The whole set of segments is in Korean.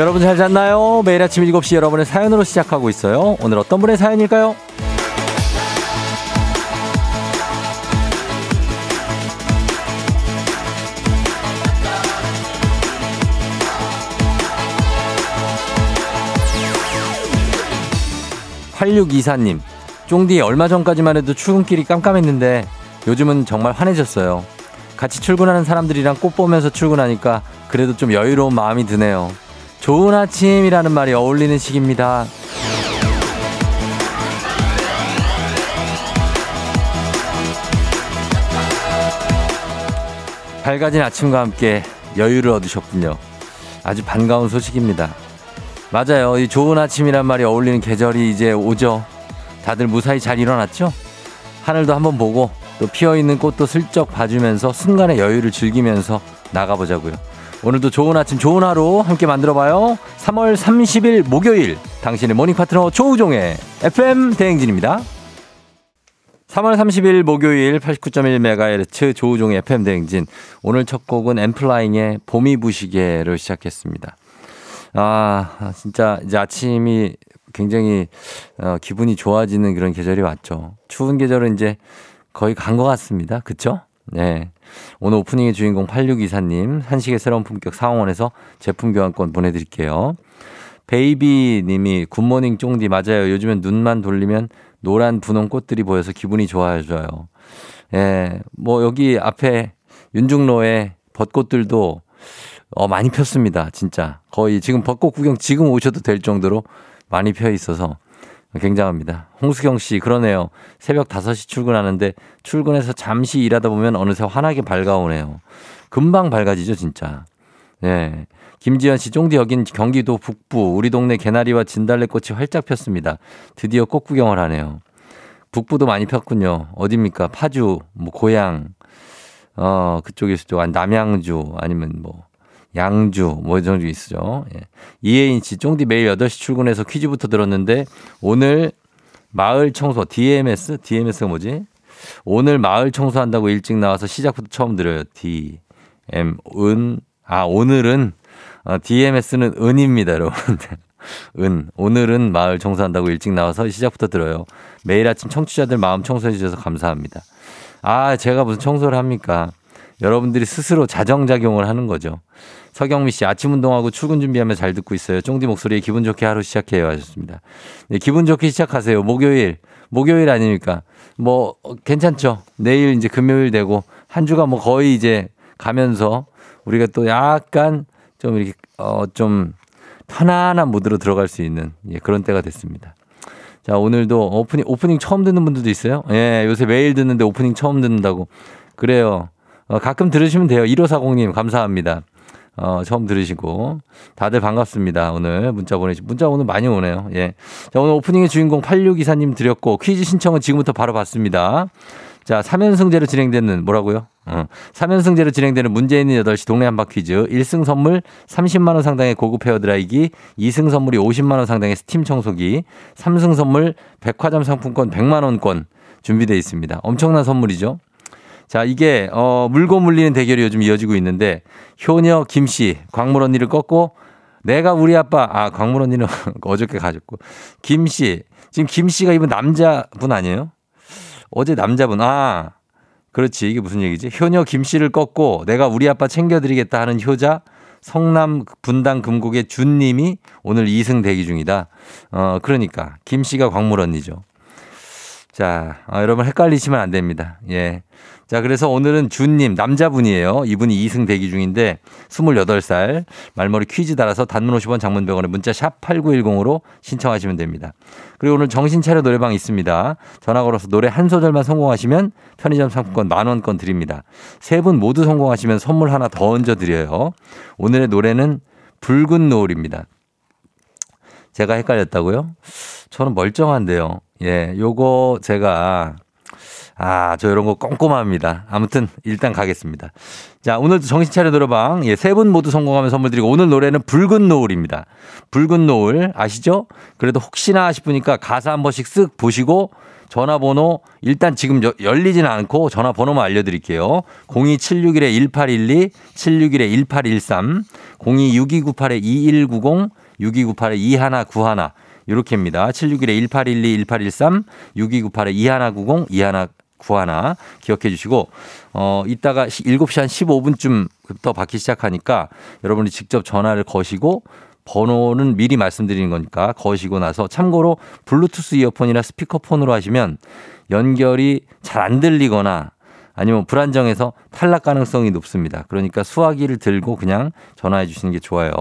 여러분 잘 잤나요? 매일 아침 7시 여러분의 사연으로 시작하고 있어요. 오늘 어떤 분의 사연일까요? 8624님, 쫑디 얼마 전까지만 해도 출근길이 깜깜했는데 요즘은 정말 환해졌어요. 같이 출근하는 사람들이랑 꽃 보면서 출근하니까 그래도 좀 여유로운 마음이 드네요. 좋은 아침이라는 말이 어울리는 시기입니다. 밝아진 아침과 함께 여유를 얻으셨군요. 아주 반가운 소식입니다. 맞아요. 이 좋은 아침이란 말이 어울리는 계절이 이제 오죠. 다들 무사히 잘 일어났죠? 하늘도 한번 보고 또 피어 있는 꽃도 슬쩍 봐주면서 순간의 여유를 즐기면서 나가보자고요. 오늘도 좋은 아침, 좋은 하루 함께 만들어봐요. 3월 30일 목요일 당신의 모닝 파트너 조우종의 FM 대행진입니다. 3월 30일 목요일 89.1MHz 조우종의 FM 대행진. 오늘 첫 곡은 엔플라잉의 봄이 부시게로 시작했습니다. 아, 진짜 이제 아침이 굉장히 어, 기분이 좋아지는 그런 계절이 왔죠. 추운 계절은 이제 거의 간 것 같습니다. 그쵸? 네. 오늘 오프닝의 주인공 8624님, 한식의 새로운 품격 상원에서 제품 교환권 보내드릴게요. 베이비 님이 굿모닝 쫑디 맞아요. 요즘엔 눈만 돌리면 노란 분홍 꽃들이 보여서 기분이 좋아져요. 예, 뭐 여기 앞에 윤중로에 벚꽃들도 어, 많이 폈습니다. 진짜. 거의 지금 벚꽃 구경 지금 오셔도 될 정도로 많이 펴 있어서 굉장합니다. 홍수경 씨, 그러네요. 새벽 5시 출근하는데 출근해서 잠시 일하다 보면 어느새 환하게 밝아오네요. 금방 밝아지죠, 진짜. 네. 김지현 씨, 쫑디 여긴 경기도 북부, 우리 동네 개나리와 진달래꽃이 활짝 폈습니다. 드디어 꽃 구경을 하네요. 북부도 많이 폈군요. 어딥니까? 파주, 뭐, 고향, 어, 그쪽일 수도, 남양주, 아니면 뭐, 양주 뭐 이런 게 있죠. 예. 이혜인 씨 쫑디 매일 8시 출근해서 퀴즈부터 들었는데 오늘 마을 청소 DMS DMS가 뭐지? 오늘 마을 청소한다고 일찍 나와서 시작부터 처음 들어요. D M 은 아 오늘은 어, DMS는 은입니다, 여러분. 은 오늘은 마을 청소한다고 일찍 나와서 시작부터 들어요. 매일 아침 청취자들 마음 청소해 주셔서 감사합니다. 아 제가 무슨 청소를 합니까? 여러분들이 스스로 자정작용을 하는 거죠. 서경미 씨 아침 운동하고 출근 준비하며 잘 듣고 있어요. 쫑디 목소리에 기분 좋게 하루 시작해요 하셨습니다. 네, 기분 좋게 시작하세요. 목요일 목요일 아닙니까? 뭐 괜찮죠. 내일 이제 금요일 되고 한 주가 뭐 거의 이제 가면서 우리가 또 약간 좀 이렇게 어 좀 편안한 모드로 들어갈 수 있는 예, 그런 때가 됐습니다. 자, 오늘도 오프닝, 오프닝 처음 듣는 분들도 있어요. 예, 요새 매일 듣는데 오프닝 처음 듣는다고. 그래요. 어, 가끔 들으시면 돼요. 1540님, 감사합니다. 어, 처음 들으시고. 다들 반갑습니다. 오늘 문자 보내시, 문자 오늘 많이 오네요. 예. 자, 오늘 오프닝의 주인공 8624님 드렸고, 퀴즈 신청은 지금부터 바로 받습니다. 자, 3연승제로 진행되는, 뭐라고요? 어, 3연승제로 진행되는 문제 있는 8시 동네 한바 퀴즈. 1승 선물 30만원 상당의 고급 헤어드라이기, 2승 선물이 50만원 상당의 스팀 청소기, 3승 선물 백화점 상품권 100만원권 준비되어 있습니다. 엄청난 선물이죠. 자, 이게, 어, 물고 물리는 대결이 요즘 이어지고 있는데, 효녀 김씨, 광물 언니를 꺾고, 내가 우리 아빠, 아, 광물 언니는 어저께 가졌고, 김씨, 지금 김씨가 이분 남자분 아니에요? 어제 남자분, 아, 그렇지. 이게 무슨 얘기지? 효녀 김씨를 꺾고, 내가 우리 아빠 챙겨드리겠다 하는 효자, 성남 분당 금곡의 준님이 오늘 2승 대기 중이다. 어, 그러니까, 김씨가 광물 언니죠. 자, 아, 여러분 헷갈리시면 안 됩니다. 예. 자, 그래서 오늘은 준님, 남자분이에요. 이분이 2승 대기 중인데 28살 말머리 퀴즈 달아서 단문 50원 장문 100원에 문자 샵 8910으로 신청하시면 됩니다. 그리고 오늘 정신차려 노래방 있습니다. 전화 걸어서 노래 한 소절만 성공하시면 편의점 상품권 만원권 드립니다. 세 분 모두 성공하시면 선물 하나 더 얹어 드려요. 오늘의 노래는 붉은 노을입니다. 제가 헷갈렸다고요? 저는 멀쩡한데요. 예, 요거 제가 아, 저 이런 거 꼼꼼합니다. 아무튼 일단 가겠습니다. 자, 오늘도 정신 차려 들어방. 예, 세 분 모두 성공하면 선물 드리고 오늘 노래는 붉은 노을입니다. 붉은 노을 아시죠? 그래도 혹시나 싶으니까 가사 한 번씩 쓱 보시고 전화번호 일단 지금 열리지는 않고 전화번호만 알려드릴게요. 02761-1812, 761-1813, 026298-2190, 6298-2191 이렇게입니다. 761-1812, 1813, 6298-2190, 2191 기억해 주시고 어 이따가 7시 한 15분쯤부터 받기 시작하니까 여러분이 직접 전화를 거시고 번호는 미리 말씀드리는 거니까 거시고 나서 참고로 블루투스 이어폰이나 스피커폰으로 하시면 연결이 잘 안 들리거나 아니면 불안정해서 탈락 가능성이 높습니다. 그러니까 수화기를 들고 그냥 전화해 주시는 게 좋아요.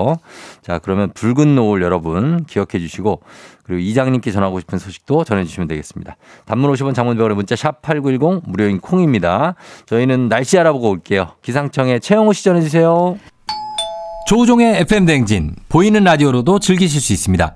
자, 그러면 붉은 노을 여러분 기억해 주시고 그리고 이장님께 전하고 싶은 소식도 전해 주시면 되겠습니다. 단문 50원 장문병원의 문자 샵 8910 무료인 콩입니다. 저희는 날씨 알아보고 올게요. 기상청에 최영호 씨 전해 주세요. 조우종의 FM 댕진 보이는 라디오로도 즐기실 수 있습니다.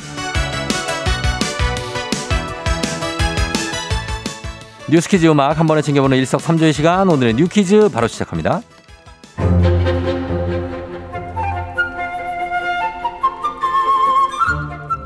뉴스퀴즈 음악 한 번에 챙겨보는 일석삼조의 시간 오늘의 뉴퀴즈 바로 시작합니다.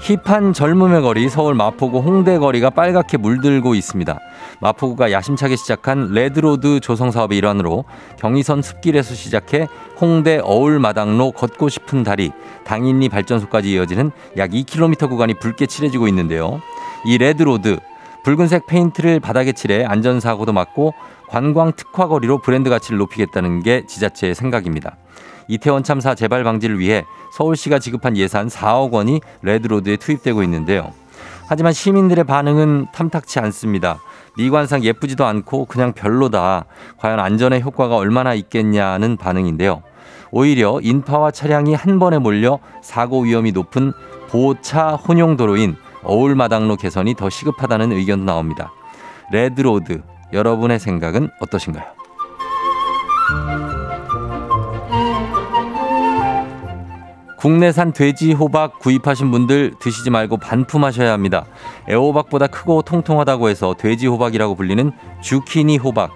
힙한 젊음의 거리 서울 마포구 홍대 거리가 빨갛게 물들고 있습니다. 마포구가 야심차게 시작한 레드로드 조성 사업의 일환으로 경의선 숲길에서 시작해 홍대 어울마당로 걷고 싶은 거리 당인리 발전소까지 이어지는 약 2km 구간이 붉게 칠해지고 있는데요. 이 레드로드 붉은색 페인트를 바닥에 칠해 안전사고도 막고 관광 특화거리로 브랜드 가치를 높이겠다는 게 지자체의 생각입니다. 이태원 참사 재발 방지를 위해 서울시가 지급한 예산 4억 원이 레드로드에 투입되고 있는데요. 하지만 시민들의 반응은 탐탁치 않습니다. 미관상 예쁘지도 않고 그냥 별로다. 과연 안전의 효과가 얼마나 있겠냐는 반응인데요. 오히려 인파와 차량이 한 번에 몰려 사고 위험이 높은 보차 혼용도로인 어울마당로 개선이 더 시급하다는 의견도 나옵니다. 레드로드, 여러분의 생각은 어떠신가요? 국내산 돼지 호박 구입하신 분들 드시지 말고 반품하셔야 합니다. 애호박보다 크고 통통하다고 해서 돼지 호박이라고 불리는 주키니 호박.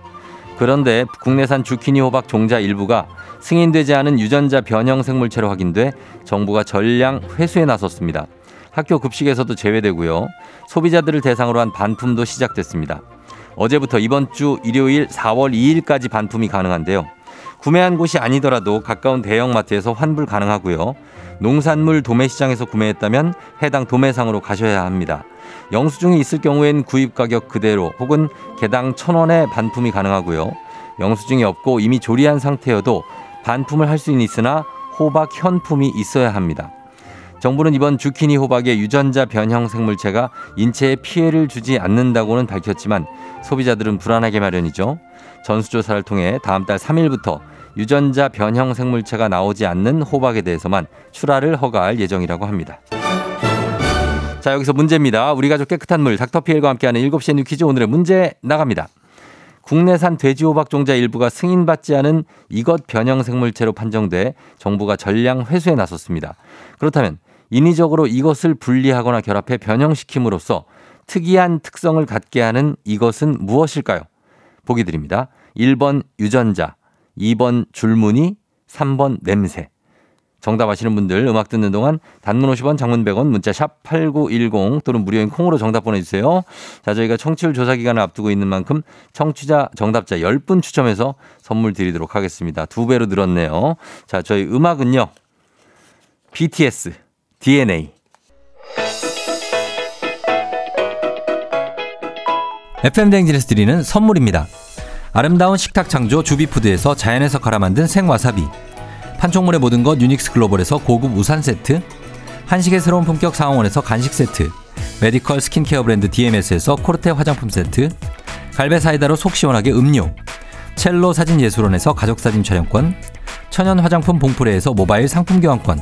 그런데 국내산 주키니 호박 종자 일부가 승인되지 않은 유전자 변형 생물체로 확인돼 정부가 전량 회수에 나섰습니다. 학교 급식에서도 제외되고요. 소비자들을 대상으로 한 반품도 시작됐습니다. 어제부터 이번 주 일요일 4월 2일까지 반품이 가능한데요. 구매한 곳이 아니더라도 가까운 대형마트에서 환불 가능하고요. 농산물 도매시장에서 구매했다면 해당 도매상으로 가셔야 합니다. 영수증이 있을 경우엔 구입 가격 그대로 혹은 개당 천원에 반품이 가능하고요. 영수증이 없고 이미 조리한 상태여도 반품을 할 수는 있으나 호박 현품이 있어야 합니다. 정부는 이번 주키니 호박의 유전자 변형 생물체가 인체에 피해를 주지 않는다고는 밝혔지만 소비자들은 불안하게 마련이죠. 전수조사를 통해 다음 달 3일부터 유전자 변형 생물체가 나오지 않는 호박에 대해서만 출하를 허가할 예정이라고 합니다. 자, 여기서 문제입니다. 우리 가족 깨끗한 물 닥터피엘과 함께하는 7시의 뉴 퀴즈 오늘의 문제 나갑니다. 국내산 돼지호박 종자 일부가 승인받지 않은 이것 변형 생물체로 판정돼 정부가 전량 회수에 나섰습니다. 그렇다면 인위적으로 이것을 분리하거나 결합해 변형시킴으로써 특이한 특성을 갖게 하는 이것은 무엇일까요? 보기 드립니다. 1번 유전자, 2번 줄무늬, 3번 냄새. 정답 아시는 분들 음악 듣는 동안 단문 50원 장문 100원 문자 샵 8910 또는 무료인 콩으로 정답 보내주세요. 자 저희가 청취율 조사 기간을 앞두고 있는 만큼 청취자 정답자 10분 추첨해서 선물 드리도록 하겠습니다. 두 배로 늘었네요. 자 저희 음악은요. BTS DNA. FM 댕진에서 드리는 선물입니다. 아름다운 식탁 창조 주비푸드에서 자연에서 갈아 만든 생와사비. 판촉물의 모든 것 유닉스 글로벌에서 고급 우산 세트. 한식의 새로운 품격 상황원에서 간식 세트. 메디컬 스킨케어 브랜드 DMS에서 코르테 화장품 세트. 갈배 사이다로 속 시원하게 음료. 첼로 사진 예술원에서 가족사진 촬영권. 천연 화장품 봉프레에서 모바일 상품 교환권,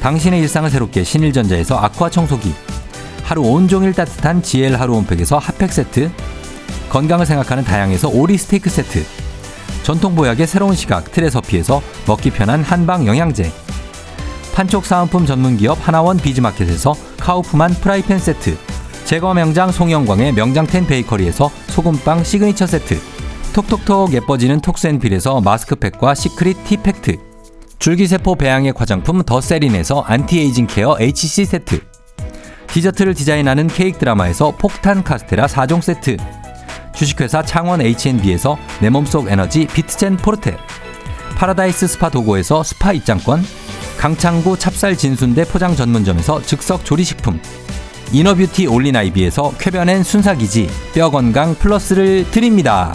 당신의 일상을 새롭게 신일전자에서 아쿠아 청소기, 하루 온종일 따뜻한 GL 하루 온팩에서 핫팩 세트, 건강을 생각하는 다향에서 오리 스테이크 세트, 전통 보약의 새로운 시각 트레서피에서 먹기 편한 한방 영양제, 판촉 사은품 전문기업 하나원 비즈마켓에서 카우프만 프라이팬 세트, 제과 명장 송영광의 명장텐 베이커리에서 소금빵 시그니처 세트, 톡톡톡 예뻐지는 톡스앤필에서 마스크팩과 시크릿 티팩트, 줄기세포 배양액 화장품 더 세린에서 안티에이징 케어 HC 세트, 디저트를 디자인하는 케이크 드라마에서 폭탄 카스테라 4종 세트, 주식회사 창원 H&B에서 내 몸속 에너지 비트젠 포르테, 파라다이스 스파 도고에서 스파 입장권, 강창구 찹쌀 진순대 포장 전문점에서 즉석 조리식품, 이너뷰티 올린 아이비에서 쾌변엔 순삭이지. 뼈 건강 플러스를 드립니다.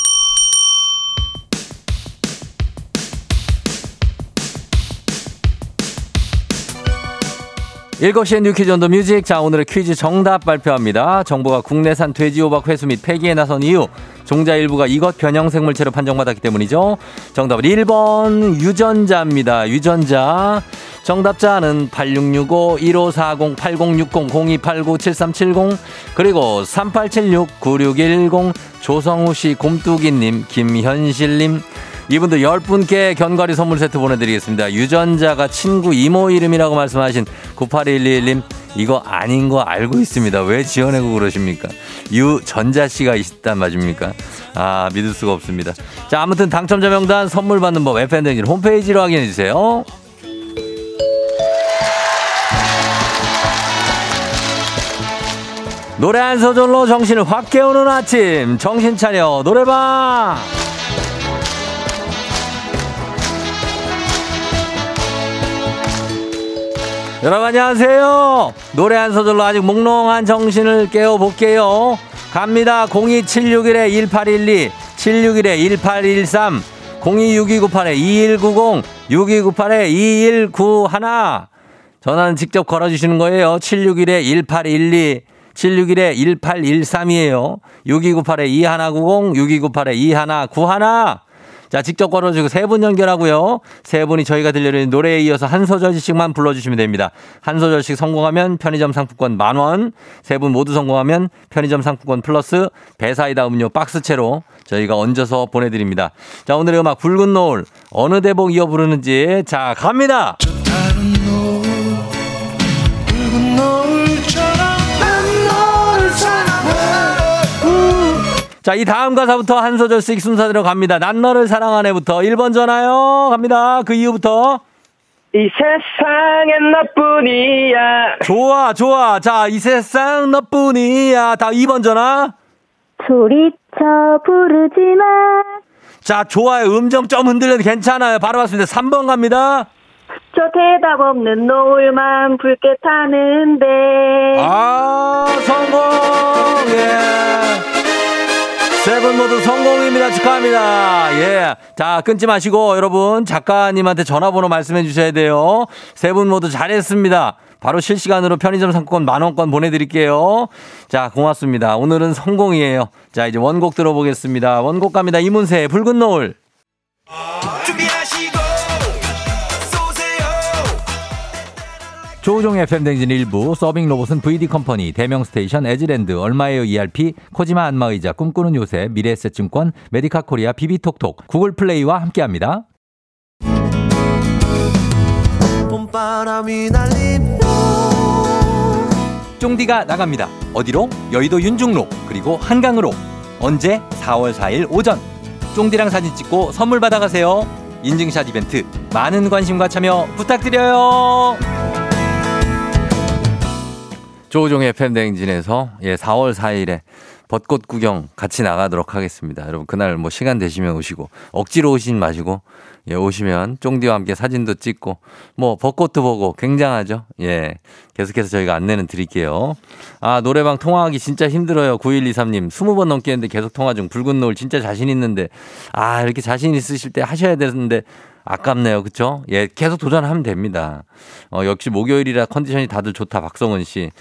7시에 You Quiz on the Music. 자, 오늘의 퀴즈 정답 발표합니다. 정부가 국내산 돼지 호박 회수 및 폐기에 나선 이유. 종자 일부가 이것 변형 생물체로 판정받았기 때문이죠. 정답은 1번 유전자입니다. 유전자. 정답자는 8665-1540-8060-0289-7370 그리고 3876-9610 조성우 씨 곰뚜기님 김현실님 이분들 10분께 견과리 선물 세트 보내드리겠습니다. 유전자가 친구 이모 이름이라고 말씀하신 9811님 이거 아닌 거 알고 있습니다. 왜 지어내고 그러십니까? 유전자 씨가 있단 맞습니까? 아 믿을 수가 없습니다. 자 아무튼 당첨자 명단 선물 받는 법 FN댕진 홈페이지로 확인해 주세요. 노래 한 소절로 정신을 확 깨우는 아침 정신 차려 노래방 여러분 안녕하세요. 노래 한 소절로 아직 몽롱한 정신을 깨워볼게요. 갑니다. 02761-1812 761-1813 026298-2190 6298-2191 전화는 직접 걸어주시는 거예요. 761-1812 761-1813이에요. 6298-2190, 6298-2191. 자, 직접 걸어주고 세 분 연결하고요. 세 분이 저희가 들려드리는 노래에 이어서 한 소절씩만 불러주시면 됩니다. 한 소절씩 성공하면 편의점 상품권 만 원, 세 분 모두 성공하면 편의점 상품권 플러스 배사이다 음료 박스채로 저희가 얹어서 보내드립니다. 자, 오늘의 음악 붉은 노을 어느 대목 이어 부르는지 자, 갑니다! 자, 이 다음 가사부터 한 소절씩 순서대로 갑니다. 난 너를 사랑하네부터 1번 전화요. 갑니다. 그 이후부터. 이 세상엔 너뿐이야. 좋아, 좋아. 자, 이 세상 너뿐이야. 다 2번 전화. 소리쳐 부르지 마. 자, 좋아요. 음정 좀 흔들려도 괜찮아요. 바로 왔습니다. 3번 갑니다. 저 대답 없는 노을만 붉게 타는데. 아, 성공! 예. 세분 모두 성공입니다. 축하합니다. 예. 자, 끊지 마시고 여러분 작가님한테 전화번호 말씀해 주셔야 돼요. 세 분 모두 잘했습니다. 바로 실시간으로 편의점 상품권 만원권 보내드릴게요. 자, 고맙습니다. 오늘은 성공이에요. 자, 이제 원곡 들어보겠습니다. 원곡 갑니다. 이문세, 붉은 노을. 준비 조우종의 FM댕진 1부 서빙 로봇은 VD 컴퍼니, 대명 스테이션, 에즈랜드, 얼마에요 ERP, 코지마 안마의자, 꿈꾸는 요새, 미래에셋증권, 메디카 코리아, 비비톡톡, 구글 플레이와 함께합니다. 쫑디가 나갑니다. 어디로? 여의도 윤중로 그리고 한강으로. 언제? 4월 4일 오전. 쫑디랑 사진 찍고 선물 받아가세요. 인증샷 이벤트 많은 관심과 참여 부탁드려요. 조종의 FM 대행진에서 예, 4월 4일에 벚꽃 구경 같이 나가도록 하겠습니다. 여러분 그날 뭐 시간 되시면 오시고 억지로 오신 마시고 예, 오시면 쫑디와 함께 사진도 찍고 뭐 벚꽃도 보고 굉장하죠. 예. 계속해서 저희가 안내는 드릴게요. 아, 노래방 통화하기 진짜 힘들어요. 9123님. 20번 넘게 했는데 계속 통화 중 붉은 노을 진짜 자신 있는데 아, 이렇게 자신 있으실 때 하셔야 되는데 아깝네요. 그쵸? 예, 계속 도전하면 됩니다. 어, 역시 목요일이라 컨디션이 다들 좋다. 박성은 씨.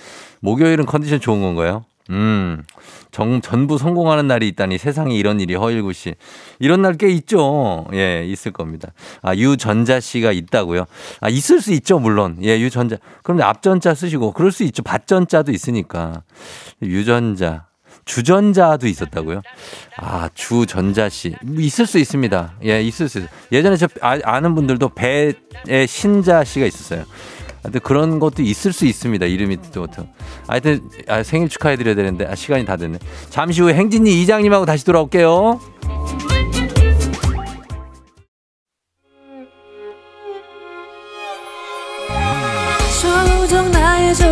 목요일은 컨디션 좋은 건가요? 음, 정, 전부 성공하는 날이 있다니 세상에 이런 일이 허일구 씨. 이런 날 꽤 있죠. 예, 있을 겁니다. 아, 유전자 씨가 있다고요? 아, 있을 수 있죠, 물론. 예, 유전자. 그럼 앞전자 쓰시고, 그럴 수 있죠. 받전자도 있으니까. 유전자. 주전자도 있었다고요? 아, 주전자 씨. 있을 수 있습니다. 예, 있을 수 있어요. 예전에 저 아, 아는 분들도 배의 신자 씨가 있었어요. 근데 그런 것도 있을 수 있습니다. 이름이 또. 또. 하여튼 아, 생일 축하해드려야 되는데 아, 시간이 다 됐네. 잠시 후에 행진이 이장님하고 다시 돌아올게요.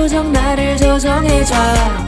조정 나를 조정해줘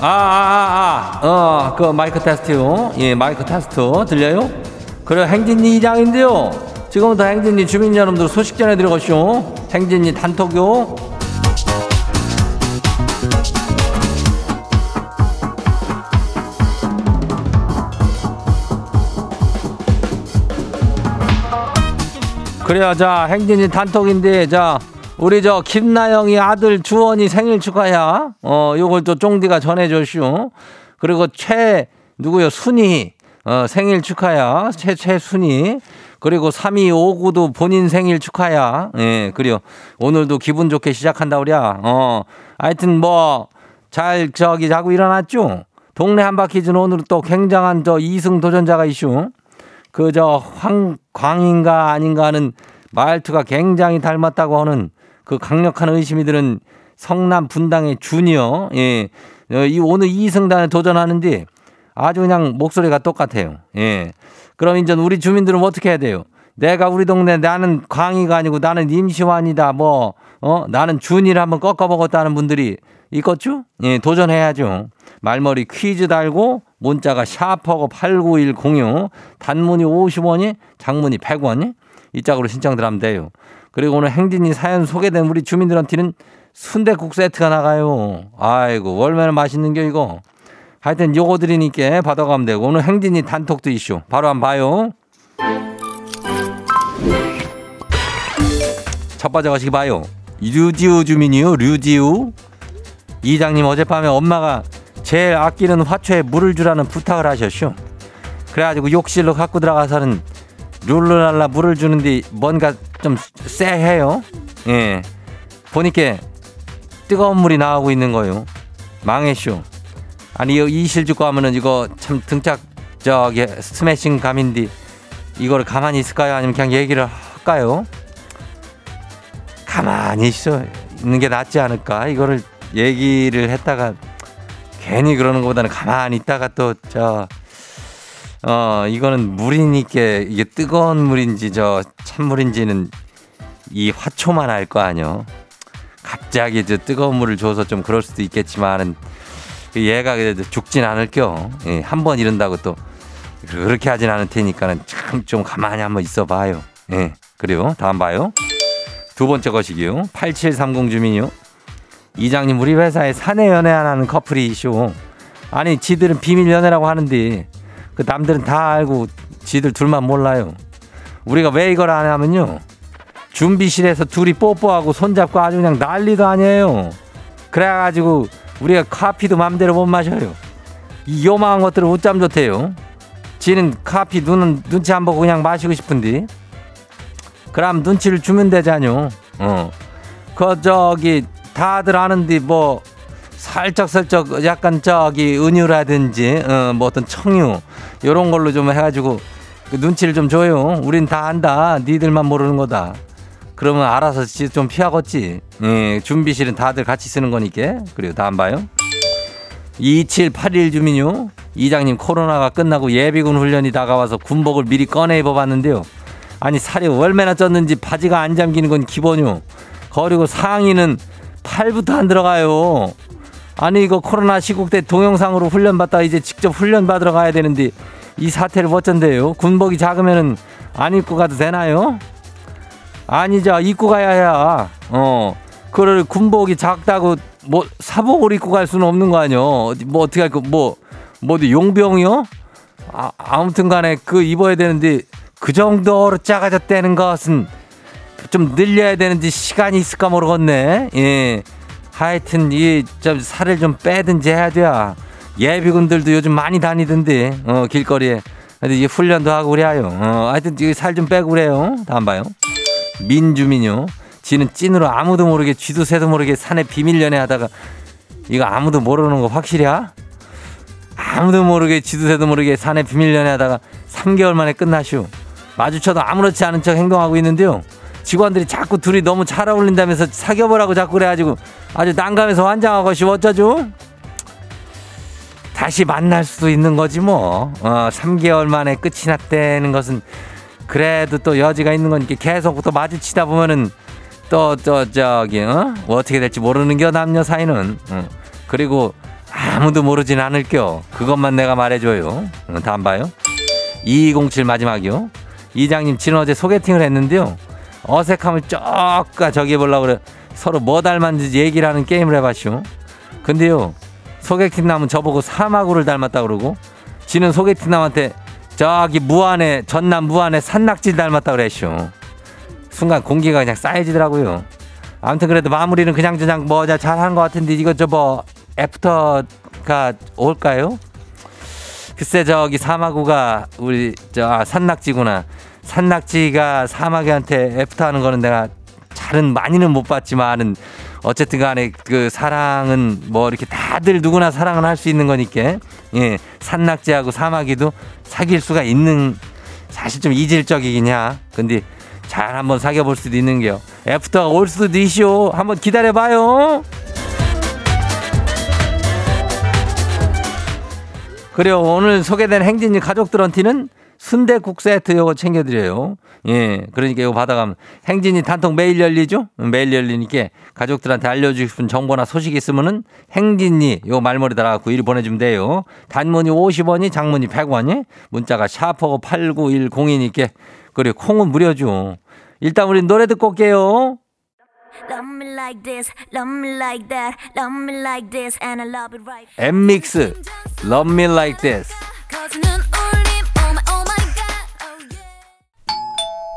아, 아, 아, 아. 어, 그 마이크 테스트요. 예, 마이크 테스트. 들려요? 그래, 행진이 이장인데요. 지금부터 행진이 주민 여러분들 소식 전해드려가시오. 행진이 단톡요. 그래요, 자, 행진이 단톡인데, 자, 우리 저 김나영이 아들 주원이 생일 축하야. 어, 요걸 또 쫑디가 전해줘시오. 그리고 최, 누구요? 순이, 어, 생일 축하야. 최, 최순이. 그리고 3259도 본인 생일 축하야. 예, 그래요. 오늘도 기분 좋게 시작한다, 우리야. 어, 하여튼 뭐, 잘 저기 자고 일어났죠? 동네 한바퀴즈는 오늘 또 굉장한 저 이승 도전자가 이슈. 그 저 황광인가 아닌가 하는 말투가 굉장히 닮았다고 하는 그 강력한 의심이 드는 성남 분당의 주니어. 예. 어, 이 오늘 이승단에 도전하는데 아주 그냥 목소리가 똑같아요. 예. 그럼 이제 우리 주민들은 어떻게 해야 돼요? 내가 우리 동네 나는 광희가 아니고 나는 임시완이다. 뭐, 어, 나는 준이를 한번 꺾어 먹었다는 분들이 있겠죠? 예, 도전해야죠. 말머리 퀴즈 달고 문자가 샤퍼고 89106 단문이 50원이 장문이 100원이 이 짝으로 신청들 하면 돼요. 그리고 오늘 행진이 사연 소개된 우리 주민들한테는 순대국 세트가 나가요. 아이고, 얼마나 맛있는 게 이거. 하여튼 요거 드리니까 받아가면 되고 오늘 행진이 단톡도 이슈. 바로 한번 봐요. 첫 번째 거시기 봐요. 류지우 주민이요. 류지우. 이장님 어젯밤에 엄마가 제일 아끼는 화초에 물을 주라는 부탁을 하셨슈. 그래가지고 욕실로 갖고 들어가서는 룰루랄라 물을 주는데 뭔가 좀 쎄해요. 예. 보니까 뜨거운 물이 나오고 있는 거요. 망했쇼. 아니 이 실죽고 하면은 이거 참 등짝 저기 스매싱 감인데 이거를 가만히 있을까요? 아니면 그냥 얘기를 할까요? 가만히 있어 있는 게 낫지 않을까? 이거를 얘기를 했다가 괜히 그러는 것보다는 가만히 있다가 또 저 어 이거는 물이니까 이게 뜨거운 물인지 저 찬물인지는 이 화초만 알 거 아니요. 갑자기 저 뜨거운 물을 줘서 좀 그럴 수도 있겠지만은 얘가 그래도 죽진 않을겨. 예, 한번 이런다고 또 그렇게 하진 않을 테니까는 참 좀 가만히 한번 있어 봐요. 예, 그래요. 다음 봐요. 두 번째 것이기요. 8730 주민이요. 이장님 우리 회사에 사내 연애하는 커플이 이쇼. 아니 지들은 비밀 연애라고 하는데 그 남들은 다 알고 지들 둘만 몰라요. 우리가 왜 이걸 안 하면요. 준비실에서 둘이 뽀뽀하고 손잡고 아주 그냥 난리도 아니에요. 그래가지고 우리가 커피도 맘대로 못 마셔요. 이 요망한 것들을 웃잠 좋대요. 지는 커피 눈은 눈치 안 보고 그냥 마시고 싶은데. 그럼 눈치를 주면 되잖요. 어. 그 저기 다들 아는데 뭐 살짝 살짝 약간 저기 은유라든지 어, 뭐 어떤 청유 요런 걸로 좀 해가지고 그 눈치를 좀 줘요. 우린 다 안다. 니들만 모르는 거다. 그러면 알아서 지- 좀 피하겠지. 예, 준비실은 다들 같이 쓰는 거니까. 그리고 다안 봐요. 2781 주민요. 이장님 코로나가 끝나고 예비군 훈련이 다가와서 군복을 미리 꺼내 입어봤는데요. 아니 살이 얼마나 쪘는지 바지가 안 잠기는 건 기본요. 그리고 상의는 팔부터 안 들어가요. 아니 이거 코로나 시국 때 동영상으로 훈련 받다 이제 직접 훈련 받으러 가야 되는데 이 사태를 어쩐대요? 군복이 작으면은 안 입고 가도 되나요? 아니죠 입고 가야 해야. 어. 그걸 군복이 작다고 뭐 사복을 입고 갈 수는 없는 거 아니요? 뭐 어떻게 할거 뭐 뭐도 용병이요? 아, 아무튼간에 그 입어야 되는데 그 정도로 작아졌다는 것은 좀 늘려야 되는지 시간이 있을까 모르겠네. 예. 하여튼 이좀 살을 좀 빼든지 해야 돼요. 예비군들도 요즘 많이 다니던데 어 길거리에. 근데 이게 훈련도 하고 그래요. 어 하여튼 살 좀 빼고 그래요. 다음 봐요. 민주민요. 지는 찐으로 아무도 모르게 쥐도 새도 모르게 산에 비밀 연애하다가 이거 아무도 모르는 거 확실이야? 아무도 모르게 쥐도 새도 모르게 산에 비밀 연애하다가 3개월 만에 끝나슈. 마주쳐도 아무렇지 않은 척 행동하고 있는데요. 직원들이 자꾸 둘이 너무 잘 어울린다면서 사귀어보라고 자꾸 그래가지고 아주 난감해서 환장하고 싶어 어쩌죠? 다시 만날 수도 있는 거지 뭐. 어, 3개월 만에 끝이 났다는 것은 그래도 또 여지가 있는 거니까 계속 또 마주치다 보면은 또, 또, 저기, 어? 뭐 어떻게 될지 모르는 겨, 남녀 사이는. 어. 그리고 아무도 모르진 않을 겨. 그것만 내가 말해줘요. 어, 다음 봐요. 2207 마지막이요. 이장님, 지는 어제 소개팅을 했는데요. 어색함을 쪼까 저기 해보려고 그래. 서로 뭐 닮았는지 얘기를 하는 게임을 해봤쇼. 근데요, 소개팅 남은 저보고 사마구를 닮았다 그러고, 지는 소개팅 남한테 저기 무안에, 전남 무안에 산낙지 닮았다 그랬쇼. 순간 공기가 그냥 싸해지더라고요. 아무튼 그래도 마무리는 그냥 저냥 뭐 잘한 것 같은데 이거 저 뭐 애프터가 올까요? 글쎄 저기 사마귀가 우리 저 아, 산낙지구나. 산낙지가 사마귀한테 애프터 하는 거는 내가 잘은 많이는 못 봤지만은 어쨌든 간에 그 사랑은 뭐 이렇게 다들 누구나 사랑은 할수 있는 거니까 예 산낙지하고 사마귀도 사귈 수가 있는 사실 좀 이질적이긴 야 근데 잘 한번 사귀어 볼 수도 있는 게요. 애프터가 올 수도 있쇼 한번 기다려 봐요. 그래요. 오늘 소개된 행진이 가족들한테는 순대국 세트 요거 챙겨드려요. 예. 그러니까 이거 받아가면 행진이 단통 매일 열리죠? 매일 열리니까 가족들한테 알려주고 싶은 정보나 소식이 있으면은 행진이 요 말머리 달아갖고 일 보내주면 돼요. 단문이 50원이 장문이 100원이 문자가 샤퍼고 8910이니까 그리고 콩은 무료죠. 일단 우리 노래 듣고 올게요. Love me like this, love me like that, love me like this, and I love it right. 엠믹스 Love Me Like This.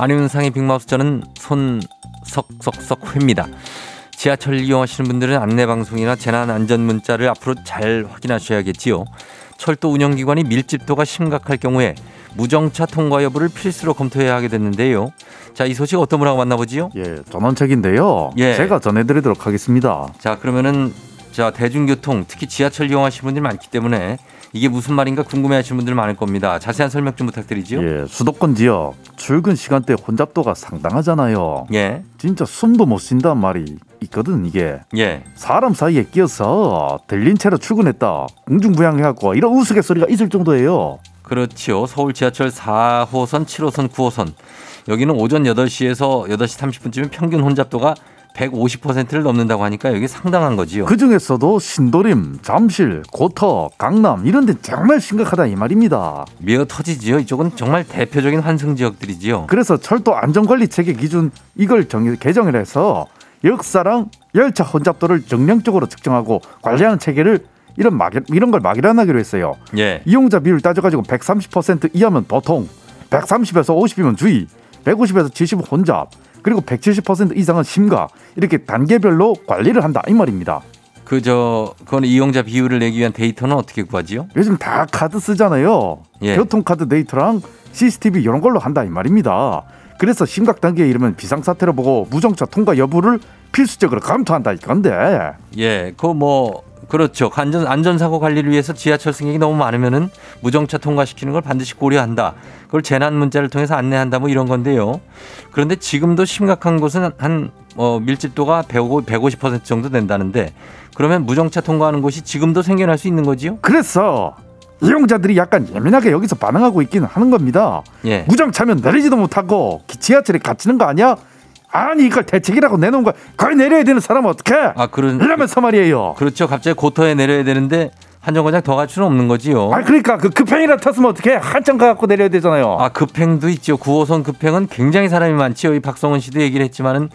안윤상의 빅마우스 저는 손석석석 회입니다. 지하철 이용하시는 분들은 안내방송이나 재난안전 문자를 앞으로 잘 확인하셔야겠지요. 철도 운영기관이 밀집도가 심각할 경우에 무정차 통과 여부를 필수로 검토해야 하게 됐는데요. 자, 이 소식 어떤 분하고 만나보지요? 예, 전원책인데요. 예. 제가 전해드리도록 하겠습니다. 자, 그러면은 자, 대중교통, 특히 지하철 이용하시는 분들이 많기 때문에 이게 무슨 말인가 궁금해 하시는 분들 많을 겁니다. 자세한 설명 좀 부탁드리지요. 예, 수도권 지역 출근 시간대 혼잡도가 상당하잖아요. 예. 진짜 숨도 못 쉰단 말이 있거든 이게. 예. 사람 사이에 끼어서 들린 채로 출근했다. 공중부양해갖고 이런 우스갯소리가 있을 정도예요. 그렇지요. 서울 지하철 4호선, 7호선, 9호선. 여기는 오전 8시에서 8시 30분쯤에 평균 혼잡도가 150%를 넘는다고 하니까 여기 상당한 거지요. 그 중에서도 신도림, 잠실, 고터, 강남 이런 데 정말 심각하다 이 말입니다. 미어 터지지요. 이쪽은 정말 대표적인 환승 지역들이지요. 그래서 철도 안전관리 체계 기준 이걸 정 개정을 해서 역사랑 열차 혼잡도를 정량적으로 측정하고 관리하는 체계를 이런 막 이런 걸 마련하기로 했어요. 예. 이용자 비율 따져가지고 130% 이하면 보통, 130에서 50이면 주의, 150에서 70 혼잡, 그리고 170% 이상은 심각 이렇게 단계별로 관리를 한다 이 말입니다. 그저 그건 이용자 비율을 내기 위한 데이터는 어떻게 구하지요? 요즘 다 카드 쓰잖아요. 예. 교통카드 데이터랑 CCTV 이런 걸로 한다 이 말입니다. 그래서 심각 단계에 이르면 비상 사태로 보고 무정차 통과 여부를 필수적으로 감토한다 이건데 예, 그뭐 그렇죠. 안전 안전사고 관리를 위해서 지하철 승객이 너무 많으면은 무정차 통과시키는 걸 반드시 고려한다. 그걸 재난 문자를 통해서 안내한다. 뭐 이런 건데요. 그런데 지금도 심각한 곳은 한 어, 밀집도가 150, 150% 정도 된다는데 그러면 무정차 통과하는 곳이 지금도 생겨날 수 있는 거지요? 그래서 이용자들이 약간 예민하게 여기서 반응하고 있기는 하는 겁니다. 예. 무정차면 내리지도 못하고 기- 지하철에 갇히는 거 아니야? 아니 이걸 대책이라고 내놓은 거 거기 내려야 되는 사람은 어떡해? 아 그런 이러면서 말이에요. 그렇죠. 갑자기 고터에 내려야 되는데 한 정거장 더 갈 수는 없는 거지요. 아 그러니까 그 급행이라 탔으면 어떡해? 한참 가갖고 내려야 되잖아요. 아 급행도 있죠. 9호선 급행은 굉장히 사람이 많지요. 이 박성은 씨도 얘기를 했지만은